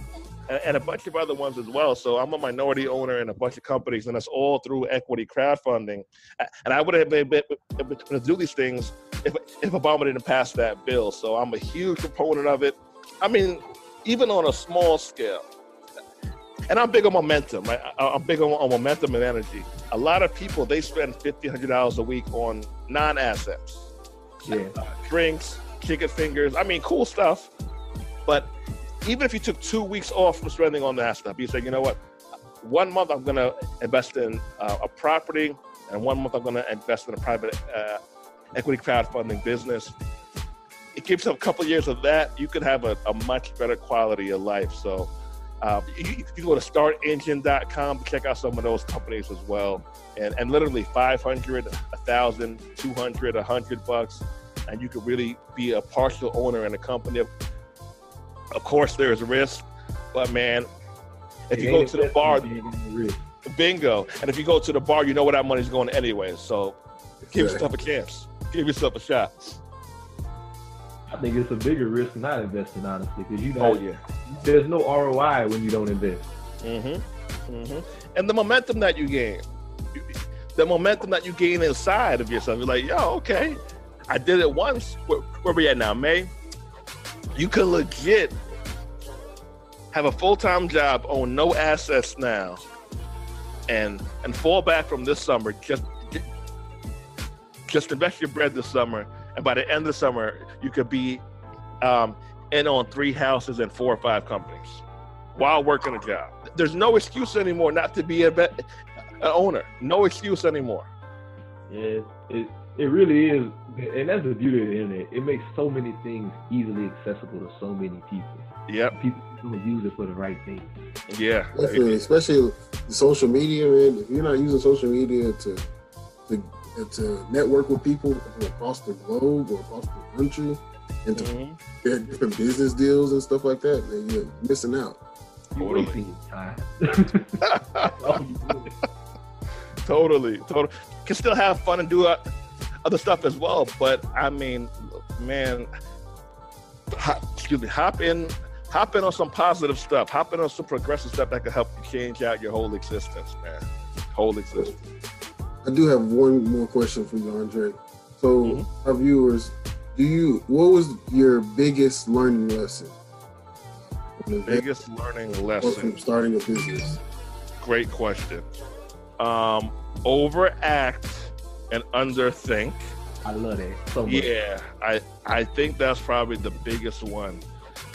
and, and, a bunch of other ones as well. So I'm a minority owner in a bunch of companies, and that's all through equity crowdfunding. And I would have been able to do these things if, if Obama didn't pass that bill. So I'm a huge proponent of it. I mean, even on a small scale. And I'm big on momentum. Right? I'm big on, on momentum and energy. A lot of people they spend fifteen hundred dollars a week on non-assets. Yeah. Uh, drinks, chicken fingers. I mean, cool stuff. But even if you took two weeks off from spending on that stuff, you say, you know what? One month I'm going to invest in uh, a property, and one month I'm going to invest in a private uh, equity crowdfunding business. it gives you a couple years of that, you could have a, a much better quality of life. So uh, you, you can go to startengine.com to check out some of those companies as well. And, and literally 500, 1,000, 200, 100 bucks. And you could really be a partial owner in a company. Of, of course, there's risk, but man, if you go to the bar, bingo. And if you go to the bar, you know where that money's going anyway. So give yourself a chance. Give yourself a shot. I think it's a bigger risk not investing, honestly, because you know, oh, yeah. there's no ROI when you don't invest. Mm-hmm. Mm-hmm. And the momentum that you gain, the momentum that you gain inside of yourself, you're like, yo, okay, I did it once. Where, where we at now, May? You could legit have a full time job, own no assets now, and and fall back from this summer. Just just invest your bread this summer, and by the end of the summer, you could be um, in on three houses and four or five companies while working a job. There's no excuse anymore not to be a an owner. No excuse anymore. Yeah, it it really is, and that's the beauty of the internet. It makes so many things easily accessible to so many people. Yep. People don't use it for the right thing. Yeah. Definitely, especially social media, man. If you're not using social media to to to network with people across the globe or across the country and to mm-hmm. get different business deals and stuff like that, then you're missing out. Totally. totally. Totally. Can still have fun and do uh, other stuff as well, but I mean, man, hop, excuse me, hop in hop in on some positive stuff. Hop in on some progressive stuff that can help you change out your whole existence, man. Whole existence. I do have one more question for you, Andre. So, mm-hmm. our viewers, do you what was your biggest learning lesson? Biggest learning lesson from starting a business. Great question. Um, overact and underthink. I love it. So yeah, I I think that's probably the biggest one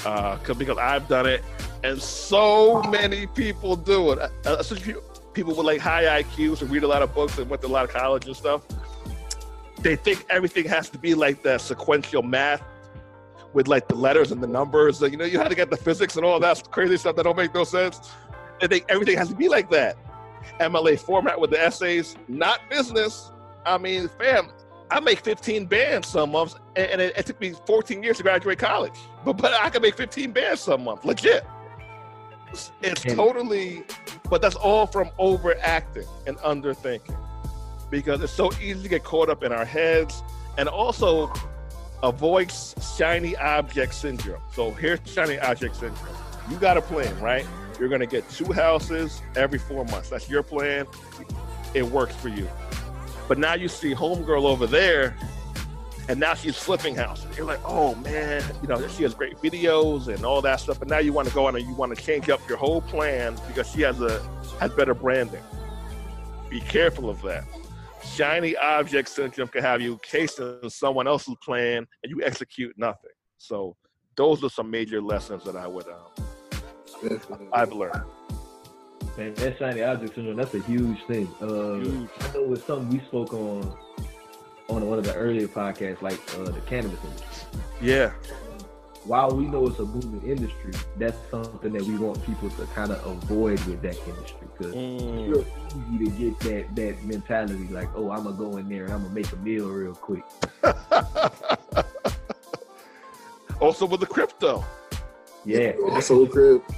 uh, because I've done it, and so many people do it. Uh, especially people with like high IQs who read a lot of books and went to a lot of college and stuff. They think everything has to be like that sequential math with like the letters and the numbers. You know, you had to get the physics and all that crazy stuff that don't make no sense. They think everything has to be like that. MLA format with the essays, not business. I mean, fam, I make 15 bands some months, and it, it, took me 14 years to graduate college. But but I can make 15 bands some month, legit. It's, it's totally, but that's all from overacting and underthinking, because it's so easy to get caught up in our heads, and also avoids shiny object syndrome. So here's shiny object syndrome. You got a plan, right? You're gonna get two houses every four months. That's your plan. It works for you. But now you see homegirl over there, and now she's flipping houses. You're like, oh man, you know, she has great videos and all that stuff. But now you want to go on and you want to change up your whole plan because she has a has better branding. Be careful of that. Shiny object syndrome can have you chasing someone else's plan and you execute nothing. So those are some major lessons that I would um, I've learned. Man, that shiny object syndrome, that's a huge thing. Uh, huge. I know it's something we spoke on on one of the earlier podcasts, like uh, the cannabis industry. Yeah. While we know it's a booming industry, that's something that we want people to kind of avoid with that industry because mm. it's real easy to get that that mentality, like, oh, I'm gonna go in there and I'm gonna make a meal real quick. also with the crypto. Yeah. Also with crypto.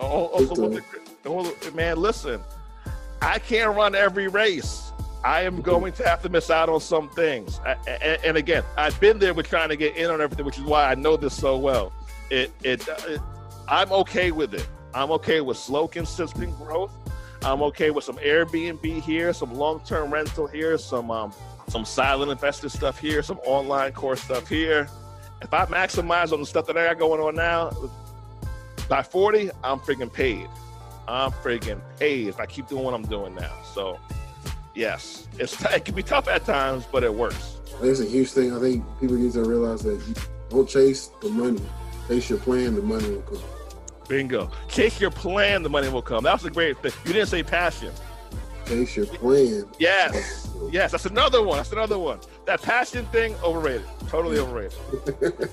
Also with the crypto man, listen, I can't run every race. I am going to have to miss out on some things. I, and, and, again, I've been there with trying to get in on everything, which is why I know this so well. It, it, it I'm okay with it. I'm okay with slow, consistent growth. I'm okay with some Airbnb here, some long-term rental here, some um, some silent investor stuff here, some online course stuff here. If I maximize on the stuff that I got going on now, by 40, I'm freaking paid. I'm freaking paid if I keep doing what I'm doing now. So, yes, it's it can be tough at times, but it works. It's a huge thing. I think people need to realize that you don't chase the money, chase your plan. The money will come. Bingo. Chase your plan. The money will come. That was a great thing. You didn't say passion. Chase your plan. Yes. Yes. That's another one. That's another one. That passion thing overrated. Totally overrated.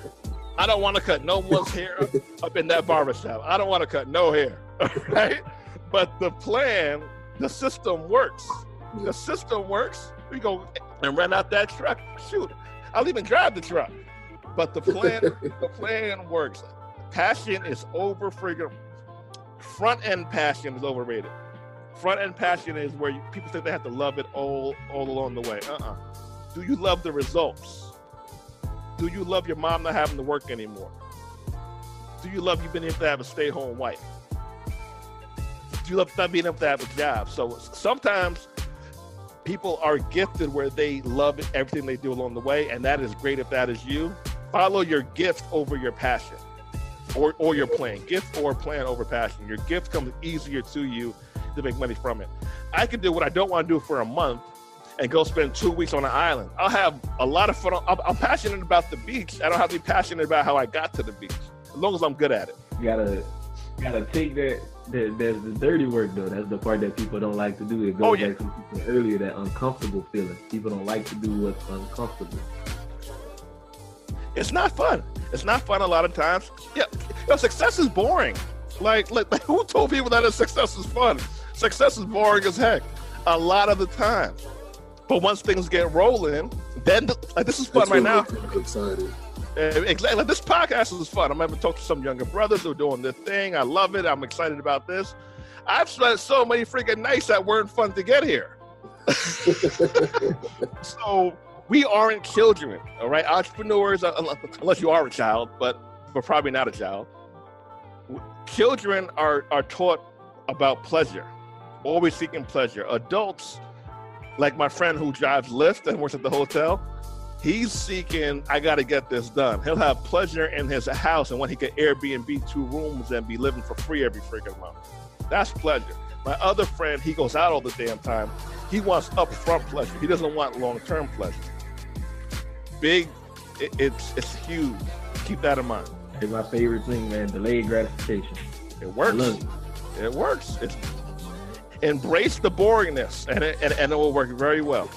I don't want to cut no one's hair up, up in that barbershop. I don't want to cut no hair, right? But the plan, the system works. The system works. We go and rent out that truck. Shoot, I'll even drive the truck. But the plan, the plan works. Passion is over freaking. Front end passion is overrated. Front end passion is where you, people think they have to love it all all along the way. Uh-uh. Do you love the results? Do you love your mom not having to work anymore? Do you love you being able to have a stay home wife? Do you love not being able to have a job? So sometimes people are gifted where they love everything they do along the way, and that is great if that is you. Follow your gift over your passion or, or your plan. Gift or plan over passion. Your gift comes easier to you to make money from it. I can do what I don't want to do for a month and go spend two weeks on an island. I'll have a lot of fun. I'm, I'm, passionate about the beach. I don't have to be passionate about how I got to the beach, as long as I'm good at it. You gotta, you gotta take that. That there's the dirty work though. That's the part that people don't like to do. It goes oh, yeah. back to earlier that uncomfortable feeling. People don't like to do what's uncomfortable. It's not fun. It's not fun a lot of times. Yeah, you know, success is boring. Like, like, like who told people that success is fun? Success is boring as heck a lot of the time. But once things get rolling, then like this is fun That's right now. Excited. Exactly. Like, this podcast is fun. I'm able to talk to some younger brothers who are doing their thing. I love it. I'm excited about this. I've spent so many freaking nights that weren't fun to get here. so we aren't children, all right? Entrepreneurs, uh, unless you are a child, but but probably not a child. Children are are taught about pleasure, always seeking pleasure. Adults like my friend who drives Lyft and works at the hotel, he's seeking, I got to get this done. He'll have pleasure in his house and when he can Airbnb two rooms and be living for free every freaking month. That's pleasure. My other friend, he goes out all the damn time. He wants upfront pleasure. He doesn't want long-term pleasure. Big, it, it's it's huge. Keep that in mind. It's my favorite thing, man. Delayed gratification. It works. it. it works. It's embrace the boringness and it, and, and it will work very well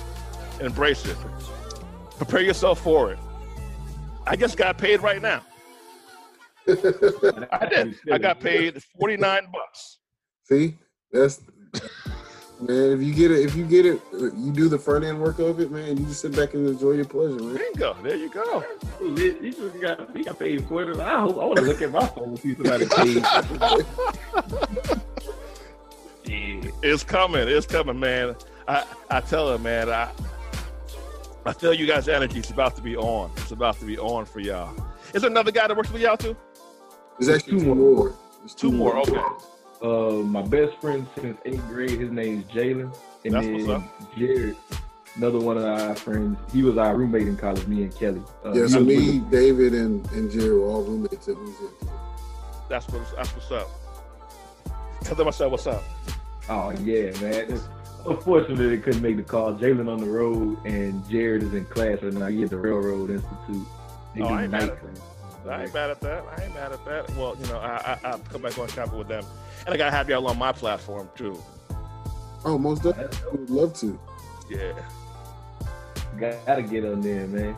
embrace it prepare yourself for it. I just got paid right now. I did. I got paid 49 bucks. See? That's man if you get it if you get it you do the front end work of it man you just sit back and enjoy your pleasure man. Bingo. There you go. You just got, you got paid 40 i hope i want to look at my phone and see somebody paid It's coming. It's coming, man. I, I tell her, man, I I feel you guys' energy is about to be on. It's about to be on for y'all. Is there another guy that works with y'all too? There's actually two more. There's two, two more. more. Okay. Uh, my best friend since eighth grade, his name's Jalen. And That's then what's up. Jared, another one of our friends. He was our roommate in college, me and Kelly. Uh, yeah, so me, David, and, and Jared were all roommates at Louisiana. That's what's that's what's up. Tell them I said what's up. Oh yeah, man. It's, unfortunately, they couldn't make the call. Jalen on the road and Jared is in class right now. He at the Railroad Institute. They oh, I ain't, mad at that. I ain't mad at that. I ain't mad at that. Well, you know, I I, I come back on shopping with them, and I gotta have y'all on my platform too. Oh, most definitely. I would love to. Yeah. Gotta get on there, man.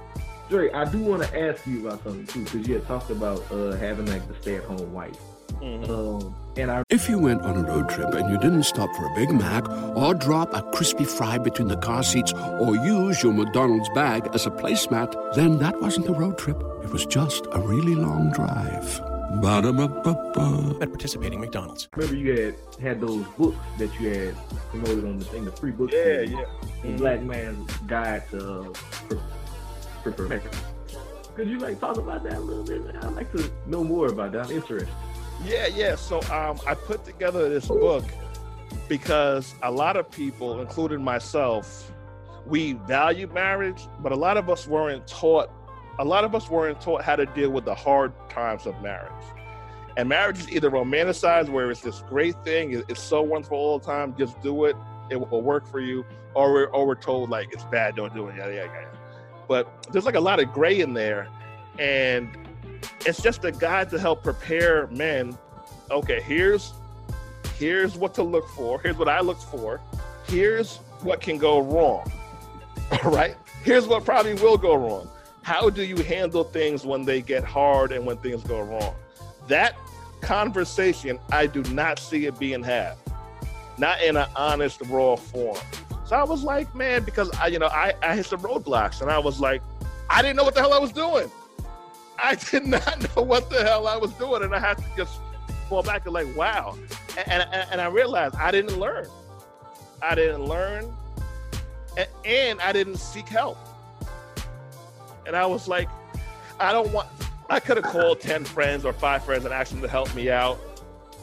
Dre, I do want to ask you about something too, because you had talked about uh, having like the stay-at-home wife. Mm-hmm. Um, and I- if you went on a road trip and you didn't stop for a Big Mac or drop a crispy fry between the car seats or use your McDonald's bag as a placemat, then that wasn't a road trip. It was just a really long drive. Ba-da-ba-ba-ba. At participating McDonald's. Remember you had had those books that you had promoted on the thing, the free books. Yeah, yeah. The mm-hmm. Black Man's Guide to uh, Could you like talk about that a little bit? I'd like to know more about that. I'm interested. Yeah, yeah. So um, I put together this book because a lot of people, including myself, we value marriage, but a lot of us weren't taught. A lot of us weren't taught how to deal with the hard times of marriage. And marriage is either romanticized, where it's this great thing, it's so wonderful all the time, just do it, it will work for you, or we're, or we're told like it's bad, don't do it, yeah, yeah, yeah. But there's like a lot of gray in there, and it's just a guide to help prepare men. Okay, here's here's what to look for. Here's what I looked for. Here's what can go wrong. All right. Here's what probably will go wrong. How do you handle things when they get hard and when things go wrong? That conversation, I do not see it being had, not in an honest, raw form. So I was like, man, because I, you know, I, I hit some roadblocks and I was like, I didn't know what the hell I was doing. I did not know what the hell I was doing. And I had to just fall back and like, wow. And, and, and I realized I didn't learn. I didn't learn and, and I didn't seek help. And I was like, I don't want, I could have called 10 friends or five friends and asked them to help me out.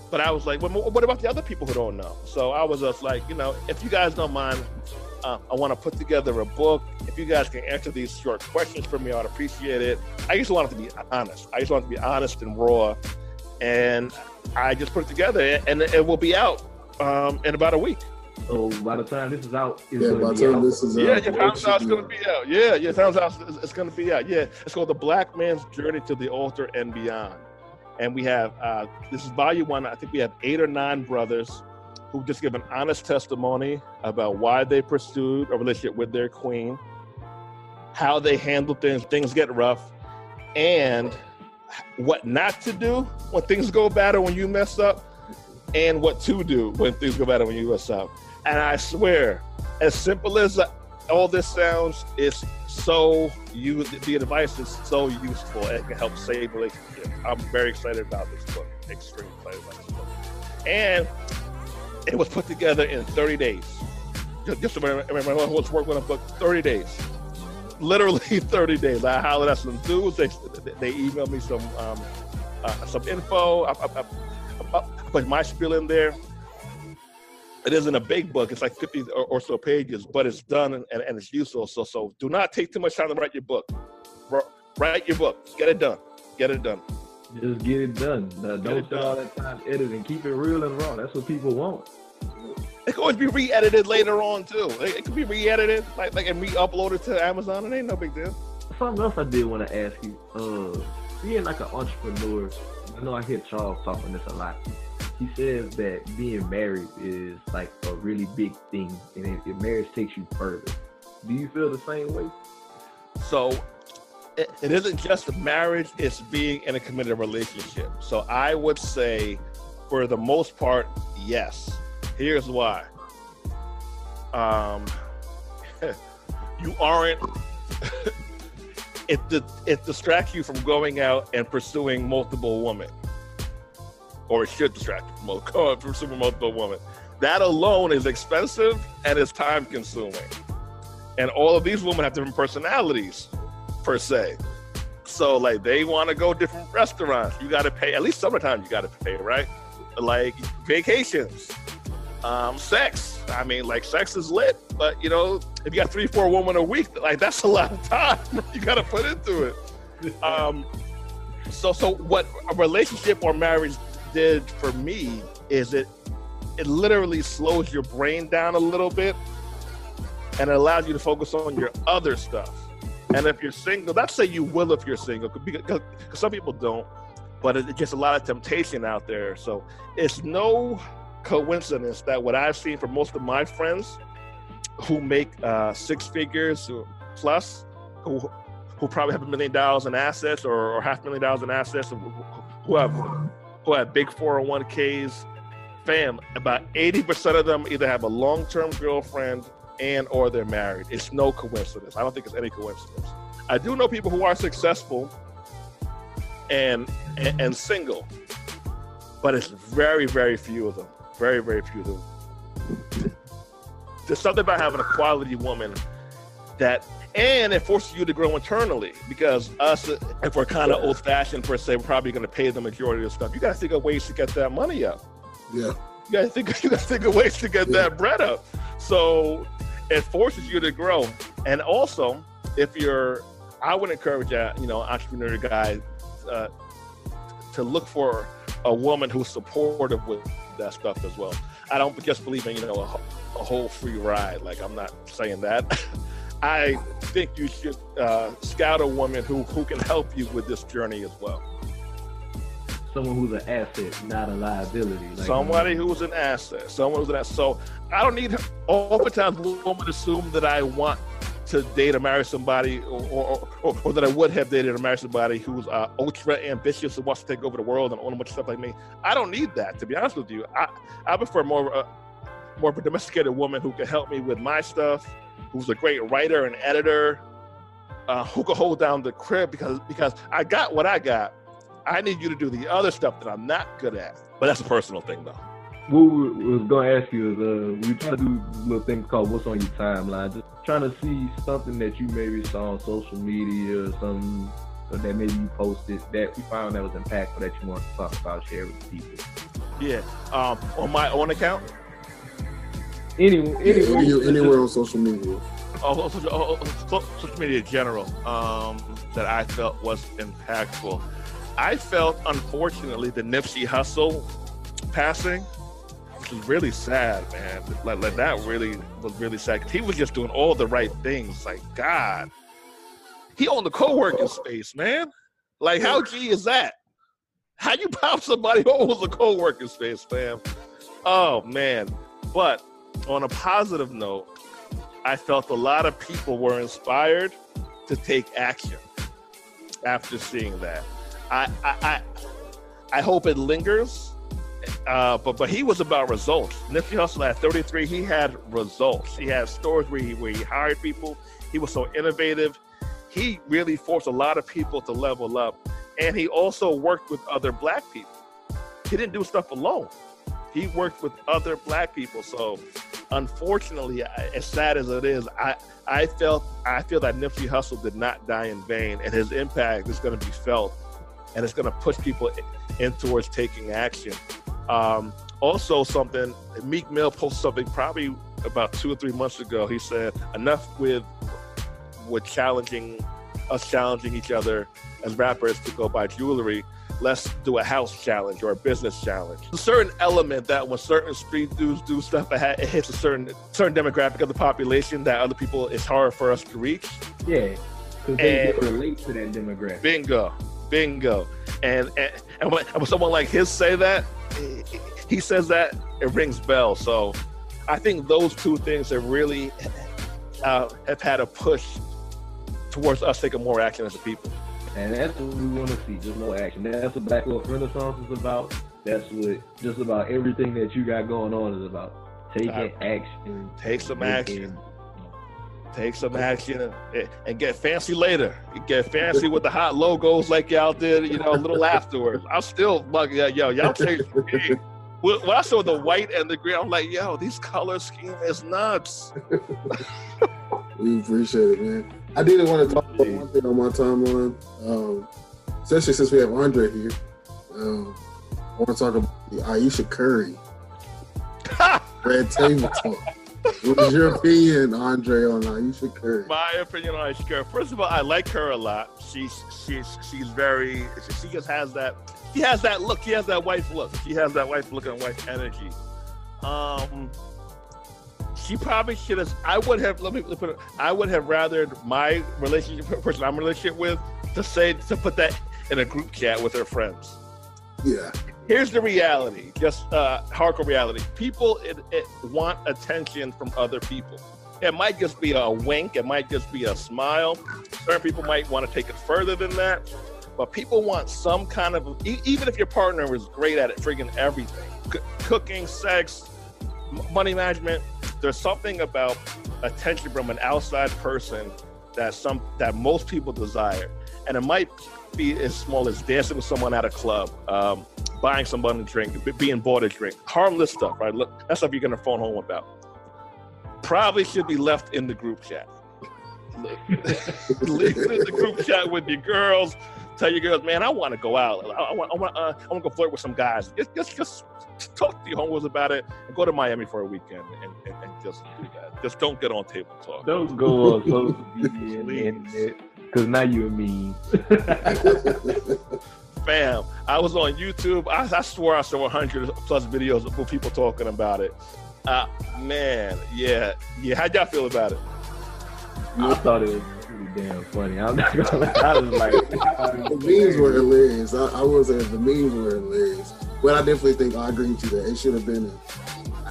But I was like, well, what about the other people who don't know? So I was just like, you know, if you guys don't mind, uh, I want to put together a book. If you guys can answer these short questions for me, I'd appreciate it. I just wanted to be honest. I just wanted to be honest and raw. And I just put it together, and it will be out um, in about a week. So by the time this is out, it's Yeah, gonna by the time out. this is Yeah, out, yeah, it Pound should House be going to be out. Yeah, yeah, Pound House is, is going to be out. Yeah, it's called The Black Man's Journey to the Altar and Beyond. And we have, uh, this is volume one. I think we have eight or nine brothers who just give an honest testimony about why they pursued a relationship with their queen, how they handle things, things get rough, and what not to do when things go bad or when you mess up, and what to do when things go bad or when you mess up. And I swear, as simple as all this sounds, it's so you the advice is so useful. It can help save relationships. I'm very excited about this book. Extremely excited about this book. And it was put together in 30 days. Just, just remember, I was working on a book 30 days. Literally 30 days. I hollered at some dudes. They they emailed me some um, uh, some info. I, I, I, I put my spiel in there. It isn't a big book. It's like 50 or, or so pages, but it's done and, and it's useful. So so do not take too much time to write your book. Write your book. Get it done. Get it done. Just get it done. Uh, don't spend all that time editing. Keep it real and raw. That's what people want. It could always be re-edited later on too. It, it can be re-edited, like like and re-uploaded to Amazon. It ain't no big deal. Something else I did want to ask you. Uh, being like an entrepreneur, I know I hear Charles talking this a lot. He says that being married is like a really big thing, and if, if marriage takes you further. Do you feel the same way? So it, isn't just marriage; it's being in a committed relationship. So I would say, for the most part, yes. Here's why. Um, you aren't. it it distracts you from going out and pursuing multiple women, or it should distract you from pursuing multiple women. That alone is expensive and is time consuming. And all of these women have different personalities, per se. So like they want to go different restaurants. You got to pay. At least summertime, you got to pay, right? Like vacations, um, sex. I mean, like sex is lit, but you know, if you got three, four women a week, like that's a lot of time you got to put into it. Um, so, so what a relationship or marriage did for me is it it literally slows your brain down a little bit and it allows you to focus on your other stuff. And if you're single, let's say you will if you're single, because, some people don't, but it's just a lot of temptation out there. So it's no coincidence that what I've seen from most of my friends who make uh, six figures plus, who who probably have a million dollars in assets or, or half a million dollars in assets, who have who have big 401ks, fam, about 80% of them either have a long-term girlfriend and or they're married. It's no coincidence. I don't think it's any coincidence. I do know people who are successful and and, and single, but it's very very few of them. Very very few of them. There's something about having a quality woman that and it forces you to grow internally because us if we're kind of old fashioned per se we're probably going to pay the majority of stuff you got to think of ways to get that money up Yeah. you got to think you got to think of ways to get that bread up so it forces you to grow. And also if you're i would encourage a you know entrepreneur guy uh, to look for a woman who's supportive with that stuff as well. I don't just believe in you know a, a whole free ride. Like i'm not saying that. I think you should uh, scout a woman who, who can help you with this journey as well. Someone who's an asset, not a liability. Like, Somebody who's an asset. Someone who's an asset. So I don't need. Oftentimes, women assume that I want to date or marry somebody, or, or, or, or that I would have dated or married somebody who's uh, ultra ambitious and wants to take over the world and own a bunch of stuff like me. I don't need that, to be honest with you. I, I prefer more uh, more of a domesticated woman who can help me with my stuff, who's a great writer and editor, uh, who can hold down the crib because because I got what I got. I need you to do the other stuff that I'm not good at. But that's a personal thing, though what we was gonna ask you is uh we try to do little things called what's on your timeline. Just trying to see something that you maybe saw on social media or something that maybe you posted that we found that was impactful that you want to talk about, share with people. Yeah. Um on my own account? Any, anywhere, yeah, anywhere on social media. Oh, social, oh, oh, social media in general, um, that I felt was impactful. I felt, unfortunately, the Nipsey Hussle passing which was really sad, man. Like, like that really was really sad. He was just doing all the right things. Like God, he owned the co-working space, man. Like how G is that? How you pop somebody who owns a co-working space, fam? Oh man. But on a positive note, I felt a lot of people were inspired to take action after seeing that. I I hope it lingers uh, but but he was about results. Nipsey Hussle at 33, he had results. He had stores where he where he hired people. He was so innovative. He really forced a lot of people to level up, and he also worked with other black people. He didn't do stuff alone. He worked with other black people. So, unfortunately, as sad as it is, I I felt I feel that Nipsey Hussle did not die in vain, and his impact is going to be felt, and it's going to push people in towards taking action. Um, also, something Meek Mill posted something probably about two or three months ago. He said, "Enough with with challenging us challenging each other as rappers to go buy jewelry. Let's do a house challenge or a business challenge. A certain element that when certain street dudes do stuff, it hits a certain certain demographic of the population that other people it's hard for us to reach. Yeah, because they and relate to that demographic. Bingo, bingo. And and, and when, when someone like his say that, he says that it rings bells. So I think those two things have really uh, have had a push towards us taking more action as a people. And that's what we want to see, just more action. That's what Black Wealth Renaissance is about. That's what just about everything that you got going on is about. Taking action. Take some action. Take some action and, and, get fancy later. Get fancy with the hot logos like y'all did, you know, a little afterwards. I'm still bugging out, yo, y'all changed me. When I saw the white and the green, I'm like, yo, these color scheme is nuts. we appreciate it, man. I did want to talk about one thing on my timeline, um, especially since we have Andre here. Um, I want to talk about the Ayesha Curry red table talk. What is your opinion, Andre, on Ayesha Curry? My opinion on Ayesha Curry. First of all, I like her a lot. She's she's she's very she just has that she has that look. She has that wife look. She has that wife look and wife energy. Um, she probably should have. I would have. Let me put it. I would have rather my relationship person I'm in a relationship with to say to put that in a group chat with her friends. Yeah. Here's the reality just uh, hardcore reality. People it, it want attention from other people. It might just be a wink it might just be a smile. Certain people might want to take it further than that but people want some kind of even if your partner is great at it friggin' everything. C- cooking sex m- money management there's something about attention from an outside person that some that most people desire. And it might be as small as dancing with someone at a club um, buying someone a drink, being bought a drink, harmless stuff, right? Look, that's stuff you're gonna phone home about. Probably should be left in the group chat. Leave it in the group chat with your girls. Tell your girls, man, I want to go out. I, want, I want, uh, I want to go flirt with some guys. Just, just, just talk to your homeboys about it and go to Miami for a weekend and, and, and just do that. Just don't get on table talk. Don't go on social media because now you're mean fam, I was on YouTube. I, I swore I saw 100 plus videos of people talking about it. Uh, man, yeah, yeah. How'd y'all feel about it? I thought it was pretty damn funny. I'm not gonna lie. I was like, the memes were hilarious. I, I was say the memes were hilarious. But I definitely think I agree with you that it should have been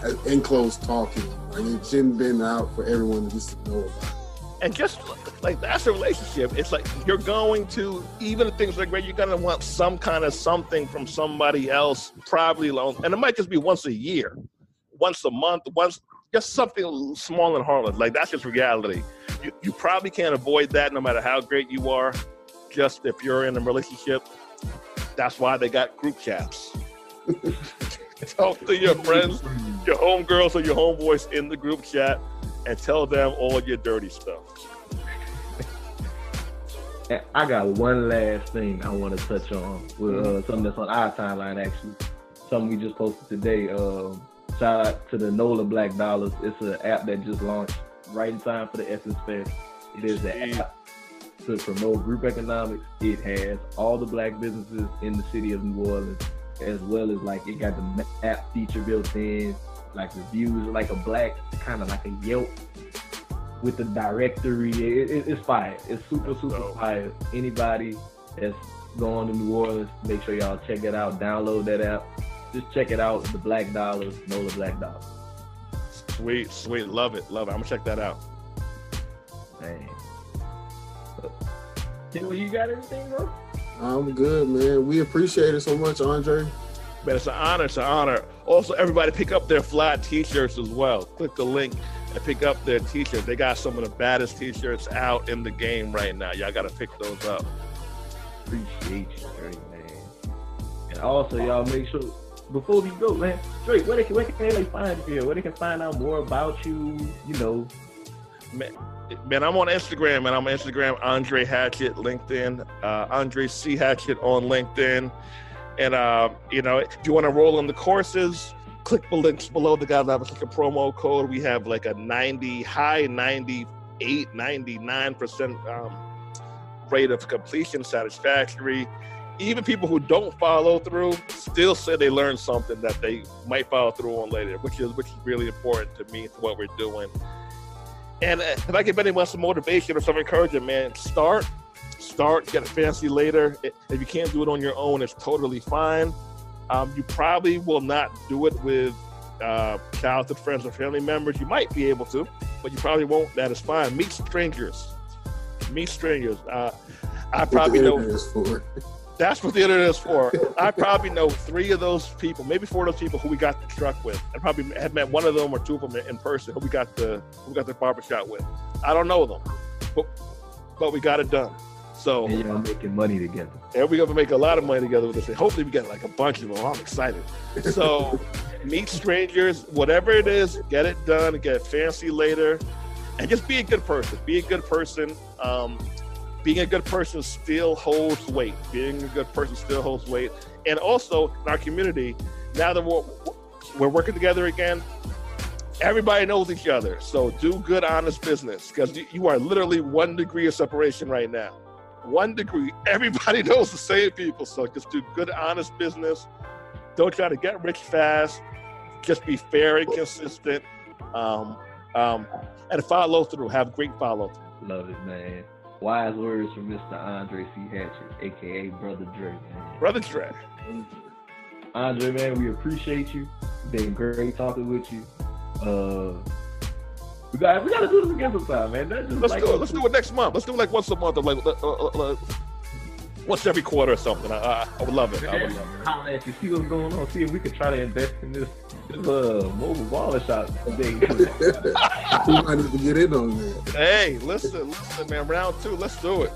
an enclosed talking. Like it shouldn't have been out for everyone to just to know about. And just like that's a relationship. It's like you're going to even things are great, you're gonna want some kind of something from somebody else, probably alone. And it might just be once a year, once a month, once just something small and harmless. Like that's just reality. You, you probably can't avoid that no matter how great you are. Just if you're in a relationship, that's why they got group chats. Talk to your friends, your homegirls or your homeboys in the group chat and tell them all your dirty stuff. I got one last thing I want to touch on with uh, mm-hmm. something that's on our timeline actually. Something we just posted today. Um, shout out to the NOLA Black Dollars. It's an app that just launched right in time for the Essence Fest. It is an app to promote group economics. It has all the black businesses in the city of New Orleans, as well as like it got the app feature built in like reviews, like a black kind of like a Yelp with the directory. It, it, it's fire. It's super super fire. Anybody that's going to New Orleans, make sure y'all check it out. Download that app. Just check it out. The Black Dollars, NOLA Black Dollars. Sweet, sweet, love it, love it. I'm gonna check that out. Man. you got anything, bro? I'm good, man. We appreciate it so much, Andre. Man, it's an honor. It's an honor. Also, everybody pick up their fly t-shirts as well. Click the link and pick up their t-shirts. They got some of the baddest t-shirts out in the game right now. Y'all got to pick those up. Appreciate you, Drake, man. And also, y'all make sure before we go, man, Drake, where, they, where can they find you? Where they can find out more about you? You know, man, man, I'm on Instagram, and I'm on Instagram, Andre Hatchett, LinkedIn, uh, Andre C Hatchett on LinkedIn. And uh, you know, if you want to roll in the courses, click the links below. The guys have like a promo code. We have like a 90, high 98, 99% um, rate of completion satisfactory. Even people who don't follow through still say they learned something that they might follow through on later, which is which is really important to me to what we're doing. And uh, if I give anyone some motivation or some encouragement, man, start start, get it fancy later. If you can't do it on your own, it's totally fine. Um, you probably will not do it with uh, childhood friends or family members. You might be able to, but you probably won't. That is fine. Meet strangers. Meet strangers. Uh, I probably know. That's what the internet is for. I probably know three of those people, maybe four of those people who we got the truck with. I probably have met one of them or two of them in person who we got the who we got the barbershop with. I don't know them, but, but we got it done. So and y'all making money together. And we're gonna make a lot of money together with this. And hopefully we get like a bunch of them. I'm excited. So meet strangers, whatever it is, get it done, get fancy later, and just be a good person. Be a good person. Um, being a good person still holds weight. Being a good person still holds weight. And also in our community, now that we're, we're working together again, everybody knows each other. So do good, honest business because you are literally one degree of separation right now one degree. Everybody knows the same people. So just do good, honest business. Don't try to get rich fast. Just be fair and consistent. Um, um, and follow through. Have great follow through. Love it, man. Wise words from Mr. Andre C. Hatchett, aka Brother Dre, man. Brother Dre. Andre, man, we appreciate you. Been great talking with you. Uh, we got we got to do this again sometime, man. Let's like, do it. Let's do it next month. Let's do it like once a month, or like uh, uh, uh, once every quarter or something. I, I, I would love it. I would love it. Holla at you, see what's going on. See if we could try to invest in this this uh, mobile baller shop thing. we might need to get in on that. Hey, listen, listen, man. Round two, let's do it.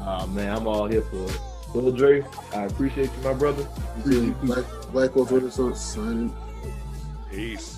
Oh man, I'm all here for it. Little Dre, I appreciate you, my brother. Appreciate you, Black, Black Wealth Renaissance signing. Peace.